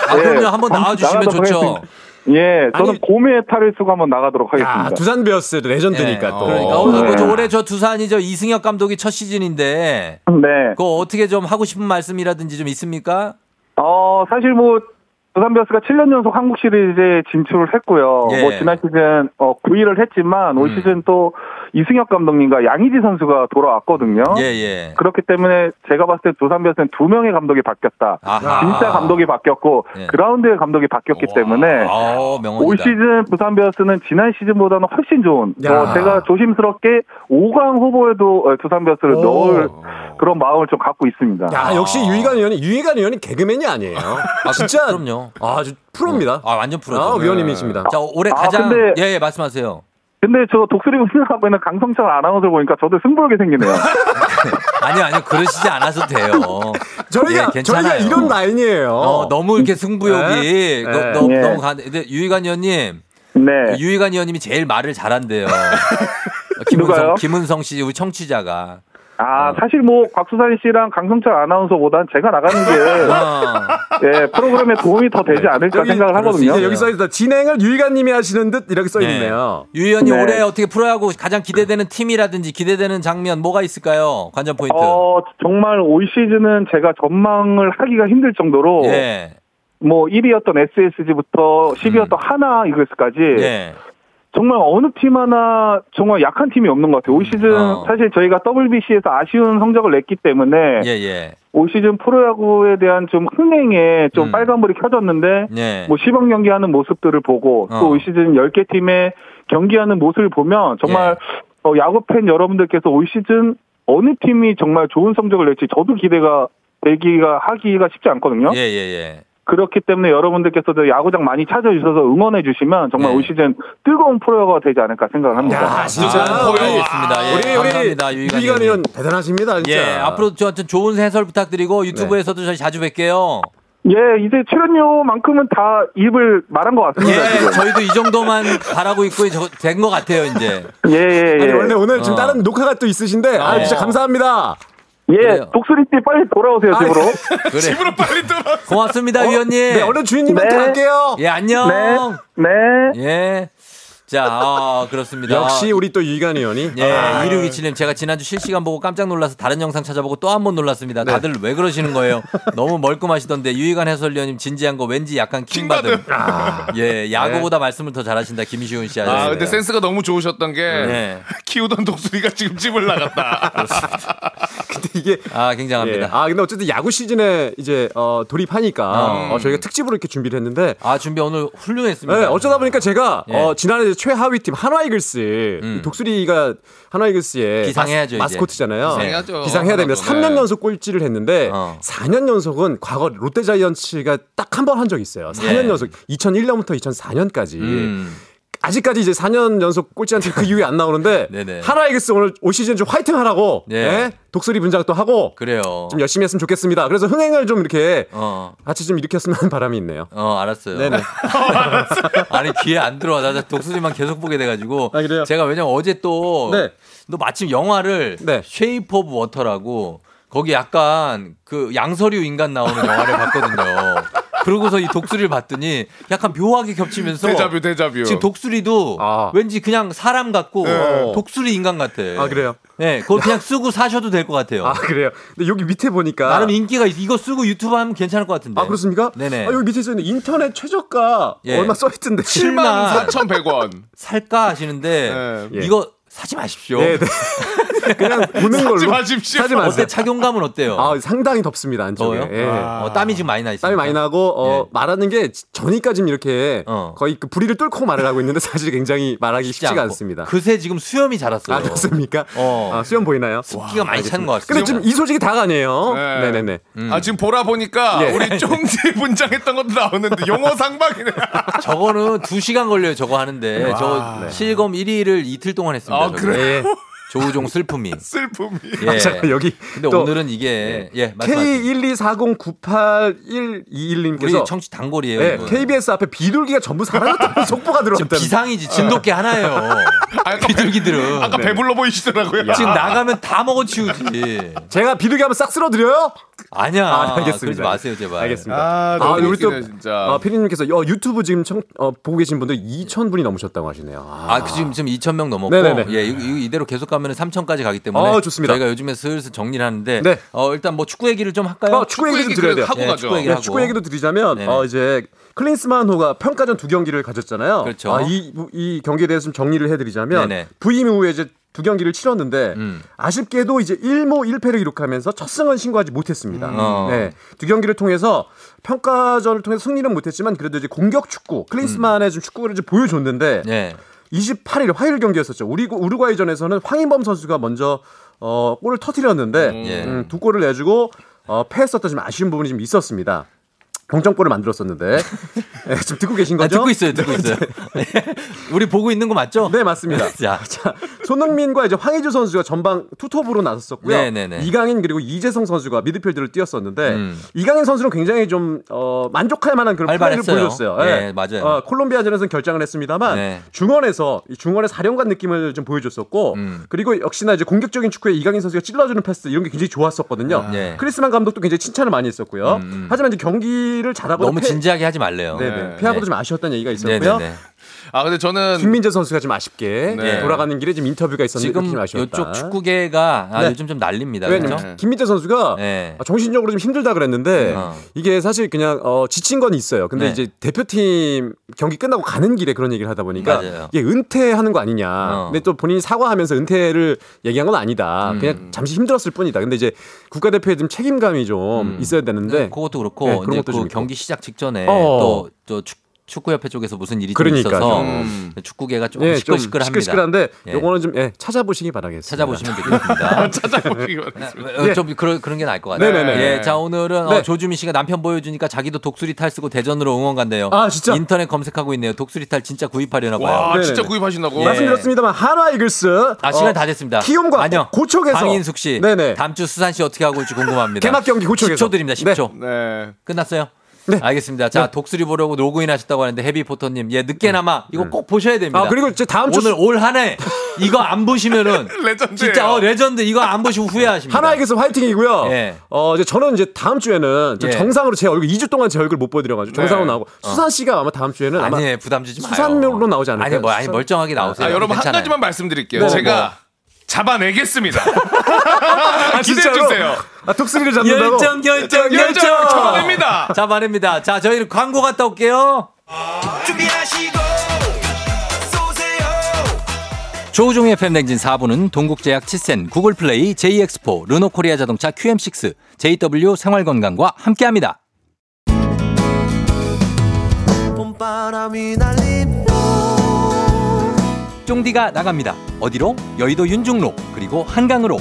아, 그럼요. 한번 한- 나와주시면 좋죠. 예, 저는 봄에 탈수가 한번 나가도록 하겠습니다. 야, 두산 베어스 레전드니까 또. 그러니까 어, 네. 저 올해 저 두산이 저 이승엽 감독이 첫 시즌인데 네. 그거 어떻게 좀 하고 싶은 말씀이라든지 좀 있습니까? 어, 사실 뭐, 두산 베어스가 7년 연속 한국 시리즈에 진출을 했고요. 예. 뭐, 지난 시즌, 어, 9위를 했지만, 올 음. 시즌 또, 이승엽 감독님과 양희지 선수가 돌아왔거든요. 예, 예. 그렇기 때문에 제가 봤을 때 두산 베어스는 두 명의 감독이 바뀌었다. 아하. 진짜 감독이 바뀌었고, 예. 그라운드의 감독이 바뀌었기 때문에, 어, 명언이다. 올 시즌 부산 베어스는 지난 시즌보다는 훨씬 좋은, 야. 어, 제가 조심스럽게 5강 후보에도 어, 두산 베어스를 오. 넣을 그런 마음을 좀 갖고 있습니다. 야, 역시 유희관 의원이 유희관 의원이 개그맨이 아니에요. 아, 진짜 그럼요. 아주 프로입니다. 아, 완전 프로죠. 아, 위원님이십니다. 자, 올해 아, 가장 근데- 예, 예, 말씀하세요. 근데 저 독수리 분석하고 있는 강성철 아나운서 보니까 저도 승부욕이 생기네요. 아니요, 아니요. 그러시지 않아도 돼요. 저희가 예, 괜찮아요. 저희가 이런 라인이에요. 어, 너무 이렇게 승부욕이 네? 너, 네. 너무 예. 너무 간. 근데 유희관 의원님, 네. 유희관 의원님이 제일 말을 잘한대요. 김은성, 누가요? 김은성 씨, 우리 청취자가. 아, 사실 뭐, 곽수산 씨랑 강성철 아나운서보단 제가 나가는 게, 어. 예, 프로그램에 도움이 더 되지 않을까 여기- 생각을 하거든요. 여기 써 있다. 진행을 유희관 님이 하시는 듯 이렇게 써 네. 있네요. 유 의원님 네. 올해 어떻게 프로야구 가장 기대되는 팀이라든지 기대되는 장면 뭐가 있을까요? 관전 포인트. 어, 정말 올 시즌은 제가 전망을 하기가 힘들 정도로, 예. 뭐, 1위였던 SSG부터 10위였던 하나 이글스까지, 예. 정말 어느 팀 하나 정말 약한 팀이 없는 것 같아요. 올 시즌 어. 사실 저희가 WBC에서 아쉬운 성적을 냈기 때문에 예, 예. 올 시즌 프로야구에 대한 좀 흥행에 좀 음. 빨간불이 켜졌는데 예. 뭐 시범 경기하는 모습들을 보고 어. 또올 시즌 10개 팀의 경기하는 모습을 보면 정말 예. 어, 야구 팬 여러분들께서 올 시즌 어느 팀이 정말 좋은 성적을 낼지 저도 기대가 되기가 하기가 쉽지 않거든요. 예, 예, 예. 그렇기 때문에 여러분들께서도 야구장 많이 찾아주셔서 응원해 주시면 정말 예. 올 시즌 뜨거운 프로야구가 되지 않을까 생각을 합니다. 야, 진짜 아, 우리 알겠습니다. 예, 우리 감사합니다, 우리 유희관. 의원 대단하십니다, 진짜. 예, 앞으로 저한테 좋은 해설 부탁드리고 유튜브에서도 저희 자주 뵐게요. 예, 이제 출연료만큼은 다 입을 말한 것 같습니다. 예, 지금. 저희도 이 정도만 바라고 있고 된 것 같아요, 이제. 예, 예, 예. 아니 원래 오늘 지금 어. 다른 녹화가 또 있으신데 아 어. 진짜 감사합니다. 예, 그래요. 독수리띠 빨리 돌아오세요, 아, 집으로. 그래. 집으로 빨리 들어. 고맙습니다, 어, 위원님. 네, 얼른 주인님한테 네. 갈게요. 예, 안녕. 네. 네. 예. 자, 아, 그렇습니다. 역시 우리 또 유희관 의원이. 예, 아, 2627님, 제가 지난주 실시간 보고 깜짝 놀라서 다른 영상 찾아보고 또 한 번 놀랐습니다. 네. 다들 왜 그러시는 거예요? 너무 멀끔하시던데, 유희관 해설위원님 진지한 거 왠지 약간 킹받음. 예, 야구보다 말씀을 더 잘하신다, 김시훈 씨. 아, 아저씨. 근데 센스가 너무 좋으셨던 게 네. 키우던 독수리가 지금 집을 나갔다. 근데 이게 아, 예. 굉장합니다. 아 근데 어쨌든 야구 시즌에 이제 어, 돌입하니까 어. 어, 저희가 특집으로 이렇게 준비를 했는데 아, 준비 오늘 훌륭했습니다. 네, 어쩌다 보니까 제가 예. 어, 지난해 최하위 팀 한화이글스 음. 이 독수리가 한화이글스의 비상해야죠, 마스. 코트잖아요 비상해야죠. 비상해야 됩니다. 하나도, 3년 네. 연속 꼴찌를 했는데 어. 4년 연속은 과거 롯데자이언츠가 딱 한 번 한 적이 있어요. 4년 예. 연속 2001년부터 2004년까지 음. 아직까지 이제 4년 연속 꼴찌한 팀그 이후에 안 나오는데. 하나이글스 오늘 올 시즌 좀 화이팅 하라고 네. 예? 독수리 분장 또 하고 그래요. 좀 열심히 했으면 좋겠습니다. 그래서 흥행을 좀 이렇게 어, 같이 좀 일으켰으면 하는 바람이 있네요. 어, 알았어요. 네네. 아니, 귀에 안 들어와. 나 독수리만 계속 보게 돼가지고. 아, 그래요? 제가 왜냐면 어제 또. 네. 너 마침 영화를. 네. Shape of Water라고. 거기 약간 그 양서류 인간 나오는 영화를 봤거든요. 그러고서 이 독수리를 봤더니 약간 묘하게 겹치면서 데자뷰, 데자뷰. 지금 독수리도 아. 왠지 그냥 사람 같고 네. 독수리 인간 같아. 아 그래요? 네, 그거 그냥 쓰고 사셔도 될 것 같아요. 아 그래요? 근데 여기 밑에 보니까 나름 인기가 있, 이거 쓰고 유튜브 하면 괜찮을 것 같은데. 아 그렇습니까? 네네. 아, 여기 밑에 있는 인터넷 최저가 예. 얼마 써 있던데. 7만 4,100원. 살까 하시는데 예. 이거 사지 마십시오. 네, 네. 그냥 보는 걸로. 사지 마십시오. 사지 마세요. 어때 착용감은 어때요? 아 상당히 덥습니다 안쪽에. 더워요? 예. 어, 땀이 지금 많이 나 있어요. 땀이 많이 나고 어, 예. 말하는 게 지금 이렇게 어. 거의 그 부리를 뚫고 말을 하고 있는데 사실 굉장히 말하기 쉽지가 않고. 않습니다. 그새 지금 수염이 자랐어요. 아 그렇습니까? 어. 아, 수염 보이나요? 습기가 많이 차는 것 같습니다. 근데 지금 이 소식이 다가 아니에요. 네. 네. 네네 아 지금 보라 보니까 예. 우리 쫑지 분장했던 것도 나오는데 용어 상박이네. 저거는 2 시간 걸려요. 저거 하는데 아, 저 네. 실검 1위를 이틀 동안 했습니다. 아, 저거. 그래요? 예. 조우종 슬픔이. 슬픔이. 예. 아, 잠깐 여기 근데 또 오늘은 이게 예, 말씀하세요. K124098121님께서 우리 청취 단골이에요. 네, 이분. KBS 앞에 비둘기가 전부 사라졌다는 속보가 지금 들어왔다는. 비상이지 진돗개 하나예요. 비둘기들은 아까 배불러 보이시더라고요. 지금 나가면 다 먹어치우지. 제가 비둘기 한번 싹 쓸어드려요? 아니야. 아, 알겠습니다. 그러지 마세요 제발. 알겠습니다. 아, 아, 너무 우리 또 진짜. 어, 피디님께서 어, 유튜브 지금 청, 어, 보고 계신 분들 2천 분이 넘으셨다고 하시네요. 아, 아, 그 지금 지금 2천 명 넘었고, 네네네. 예, 이- 이- 이대로 계속 가면 3천까지 가기 때문에 어, 좋습니다. 저희가 요즘에 슬슬 정리를 하는데, 네. 어, 일단 뭐 축구 얘기를 좀 할까요? 어, 축구 얘기 좀 드려야 돼요. 하고 예, 가죠. 축구 얘기 네, 하고. 축구 얘기도 드리자면 네네. 어, 이제 클린스만호가 평가전 두 경기를 가졌잖아요. 그렇죠. 아, 이, 이 경기에 대해서 좀 정리를 해드리자면 네네. 부임 이후에 이제 두 경기를 치렀는데 음. 아쉽게도 이제 1모 1패를 기록하면서 첫 승은 신고하지 못했습니다. 어. 네, 두 경기를 통해서 평가전을 통해서 승리는 못했지만 그래도 이제 공격 축구 클린스만의 좀 축구를 이제 보여줬는데 네. 28일 화요일 경기였었죠. 우리 우루과이전에서는 황인범 선수가 먼저 어, 골을 터뜨렸는데 예. 음, 두 골을 내주고 어, 패했었던 좀 아쉬운 부분이 좀 있었습니다. 동점골을 만들었었는데 네, 지금 듣고 계신 아, 거죠? 듣고 있어요, 듣고 있어요. 우리 보고 있는 거 맞죠? 네 맞습니다. 자, 자, 손흥민과 이제 황의조 선수가 전방 투톱으로 나섰었고요. 네 네 네. 이강인 그리고 이재성 선수가 미드필드를 뛰었었는데 음. 이강인 선수는 굉장히 좀 어, 만족할 만한 그런 플레이를. 보여줬어요. 네, 맞아요. 어, 콜롬비아전에서는 결장을 했습니다만 네. 중원에서 이 중원의 사령관 느낌을 좀 보여줬었고 음. 그리고 역시나 이제 공격적인 축구에 이강인 선수가 찔러주는 패스 이런 게 굉장히 좋았었거든요. 네. 크리스만 감독도 굉장히 칭찬을 많이 했었고요. 음, 음. 하지만 이제 경기 를 잘하고 너무 진지하게 하지 말래요. 네네. 패하고도 좀 아쉬웠다는 얘기가 있었고요. 아 근데 저는 김민재 선수가 좀 아쉽게 네. 돌아가는 길에 지금 인터뷰가 있었는데 지금 좀 아쉬웠다. 이쪽 축구계가 아, 네. 요즘 좀 난립니다. 왜냐면 그렇죠? 김민재 선수가 네. 아, 정신적으로 좀 힘들다 그랬는데 어. 이게 사실 그냥 어, 지친 건 있어요. 근데 네. 이제 대표팀 경기 끝나고 가는 길에 그런 얘기를 하다 보니까 맞아요. 이게 은퇴하는 거 아니냐. 어. 근데 또 본인이 사과하면서 은퇴를 얘기한 건 아니다. 음. 그냥 잠시 힘들었을 뿐이다. 근데 이제 국가대표에 좀 책임감이 좀 음. 있어야 되는데 네, 그것도 그렇고 네, 그런 이제 것도 그. 경기 시작 직전에 어. 또저 축구 협회 쪽에서 무슨 일이 좀 그러니까요. 있어서 음. 축구계가 조금 예, 좀 시끌시끌합니다. 시끌시끌한데 예. 요거는 좀 예, 찾아보시기 바라겠습니다. 찾아보시면 되겠습니다. 찾아보기가 어, 예. 좀 그런 그런 게 나을 것 같아요. 네네네. 예, 자 오늘은 네. 어, 조주미 씨가 남편 보여주니까 자기도 독수리 탈 쓰고 대전으로 응원 간대요. 아, 진짜? 인터넷 검색하고 있네요. 독수리 탈 진짜 구입하려나 봐요. 와 네네네. 진짜 구입하신다고? 예. 말씀드렸습니다만 한화 이글스 아 시간 어, 다 됐습니다. 키움과 아니요. 고척에서 강인숙 씨. 네네. 다음 주 수산 씨 어떻게 하고 올지 궁금합니다. 개막 경기 고척에서 10초 드립니다. 10초. 네. 끝났어요? 네. 알겠습니다. 자, 네. 독수리 보려고 로그인 하셨다고 하는데 헤비포터님, 예, 늦게나마 이거 꼭 보셔야 됩니다. 아 그리고 이제 다음 주 오늘 올 한해 이거 안 보시면은 레전드예요. 진짜 어, 레전드 이거 안 보시고 후회하십니다. 한화 이글스 화이팅이고요. 예. 어 이제 저는 이제 다음 주에는 좀 예. 정상으로 제 얼굴 2주 동안 제 얼굴 못 보여드려가지고 정상으로 네. 나오고 수산 씨가 아마 다음 주에는 아마 아니 부담 주지 마요. 수산으로 나오지 않을까요? 아니 뭐 아니 멀쩡하게 나오세요. 아 여러분 한 괜찮아요. 가지만 말씀드릴게요. 네, 제가 잡아내겠습니다. 아, 기대해? 주세요. 아 독수리를 잡는다고? 열정 결정 열정 결정 잡아냅니다. 잡아냅니다. 자 저희는 광고 갔다 올게요. 준비하시고 쏘세요 조우종의 팬댕진 4부는 동국제약 치센, 구글플레이, JX포, 르노코리아 자동차 QM6, JW 생활건강과 함께합니다. 쫑디가 나갑니다. 어디로? 여의도 윤중로 그리고 한강으로.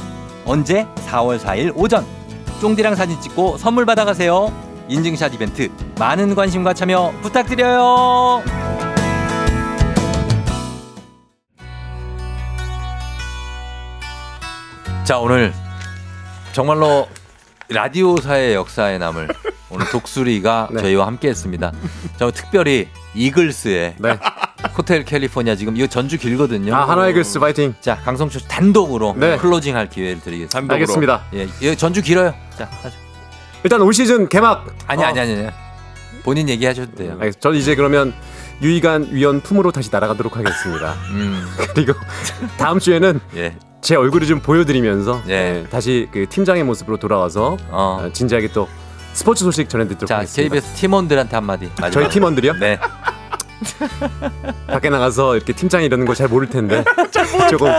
언제? 4월 4일 오전. 쫑디랑 사진 찍고 선물 받아가세요. 인증샷 이벤트 많은 관심과 참여 부탁드려요. 자 오늘 정말로 라디오사의 역사에 남을 오늘 독수리가 네. 저희와 함께했습니다. 저 특별히 Eagles의 네. Hotel California 지금 이거 전주 길거든요. 아 한화 이글스 화이팅. 자 강성철 씨 단독으로 네. closing 할 기회를 드리겠습니다. 단독으로. 알겠습니다. 예, 예, 전주 길어요. 자 하죠. 일단 올 시즌 개막. 아니 어, 아니 아니 아니. 본인 얘기하셔도 돼요. 알겠습니다. 저는 이제 그러면 유희관 위원 품으로 다시 날아가도록 하겠습니다. 음, 그리고 다음 주에는 예, 제 얼굴을 좀 보여드리면서 예. 네, 다시 그 팀장의 모습으로 돌아와서 어. 어, 진지하게 또 스포츠 소식 전해드리도록 자 하겠습니다. KBS 팀원들한테 한마디. 마지막으로. 저희 팀원들이요? 네. 밖에 나가서 이렇게 팀장이 이러는 걸잘 모를 텐데 조금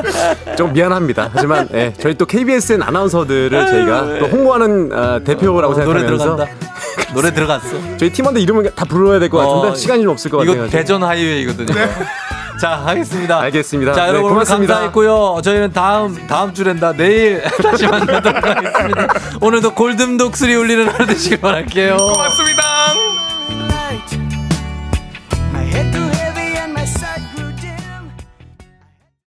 좀 미안합니다. 하지만 예, 저희 또 KBSN 아나운서들을 저희가 또 홍보하는 어, 대표라고 어, 노래 생각하면서 들어간다. 노래 들어갔어. 저희 팀원들 이름을 다 불러야 될 것 같은데 어, 시간이 좀 없을 것 이거 같아요. 대전 하이웨이거든요. 자 하겠습니다. 알겠습니다. 자 네, 여러분 오늘 고맙습니다. 감사했고요. 저희는 다음 다음 주랜다 내일 다시 만나도록 하겠습니다. 오늘도 골든 독수리 울리는 하루 되시길 바랄게요. 고맙습니다.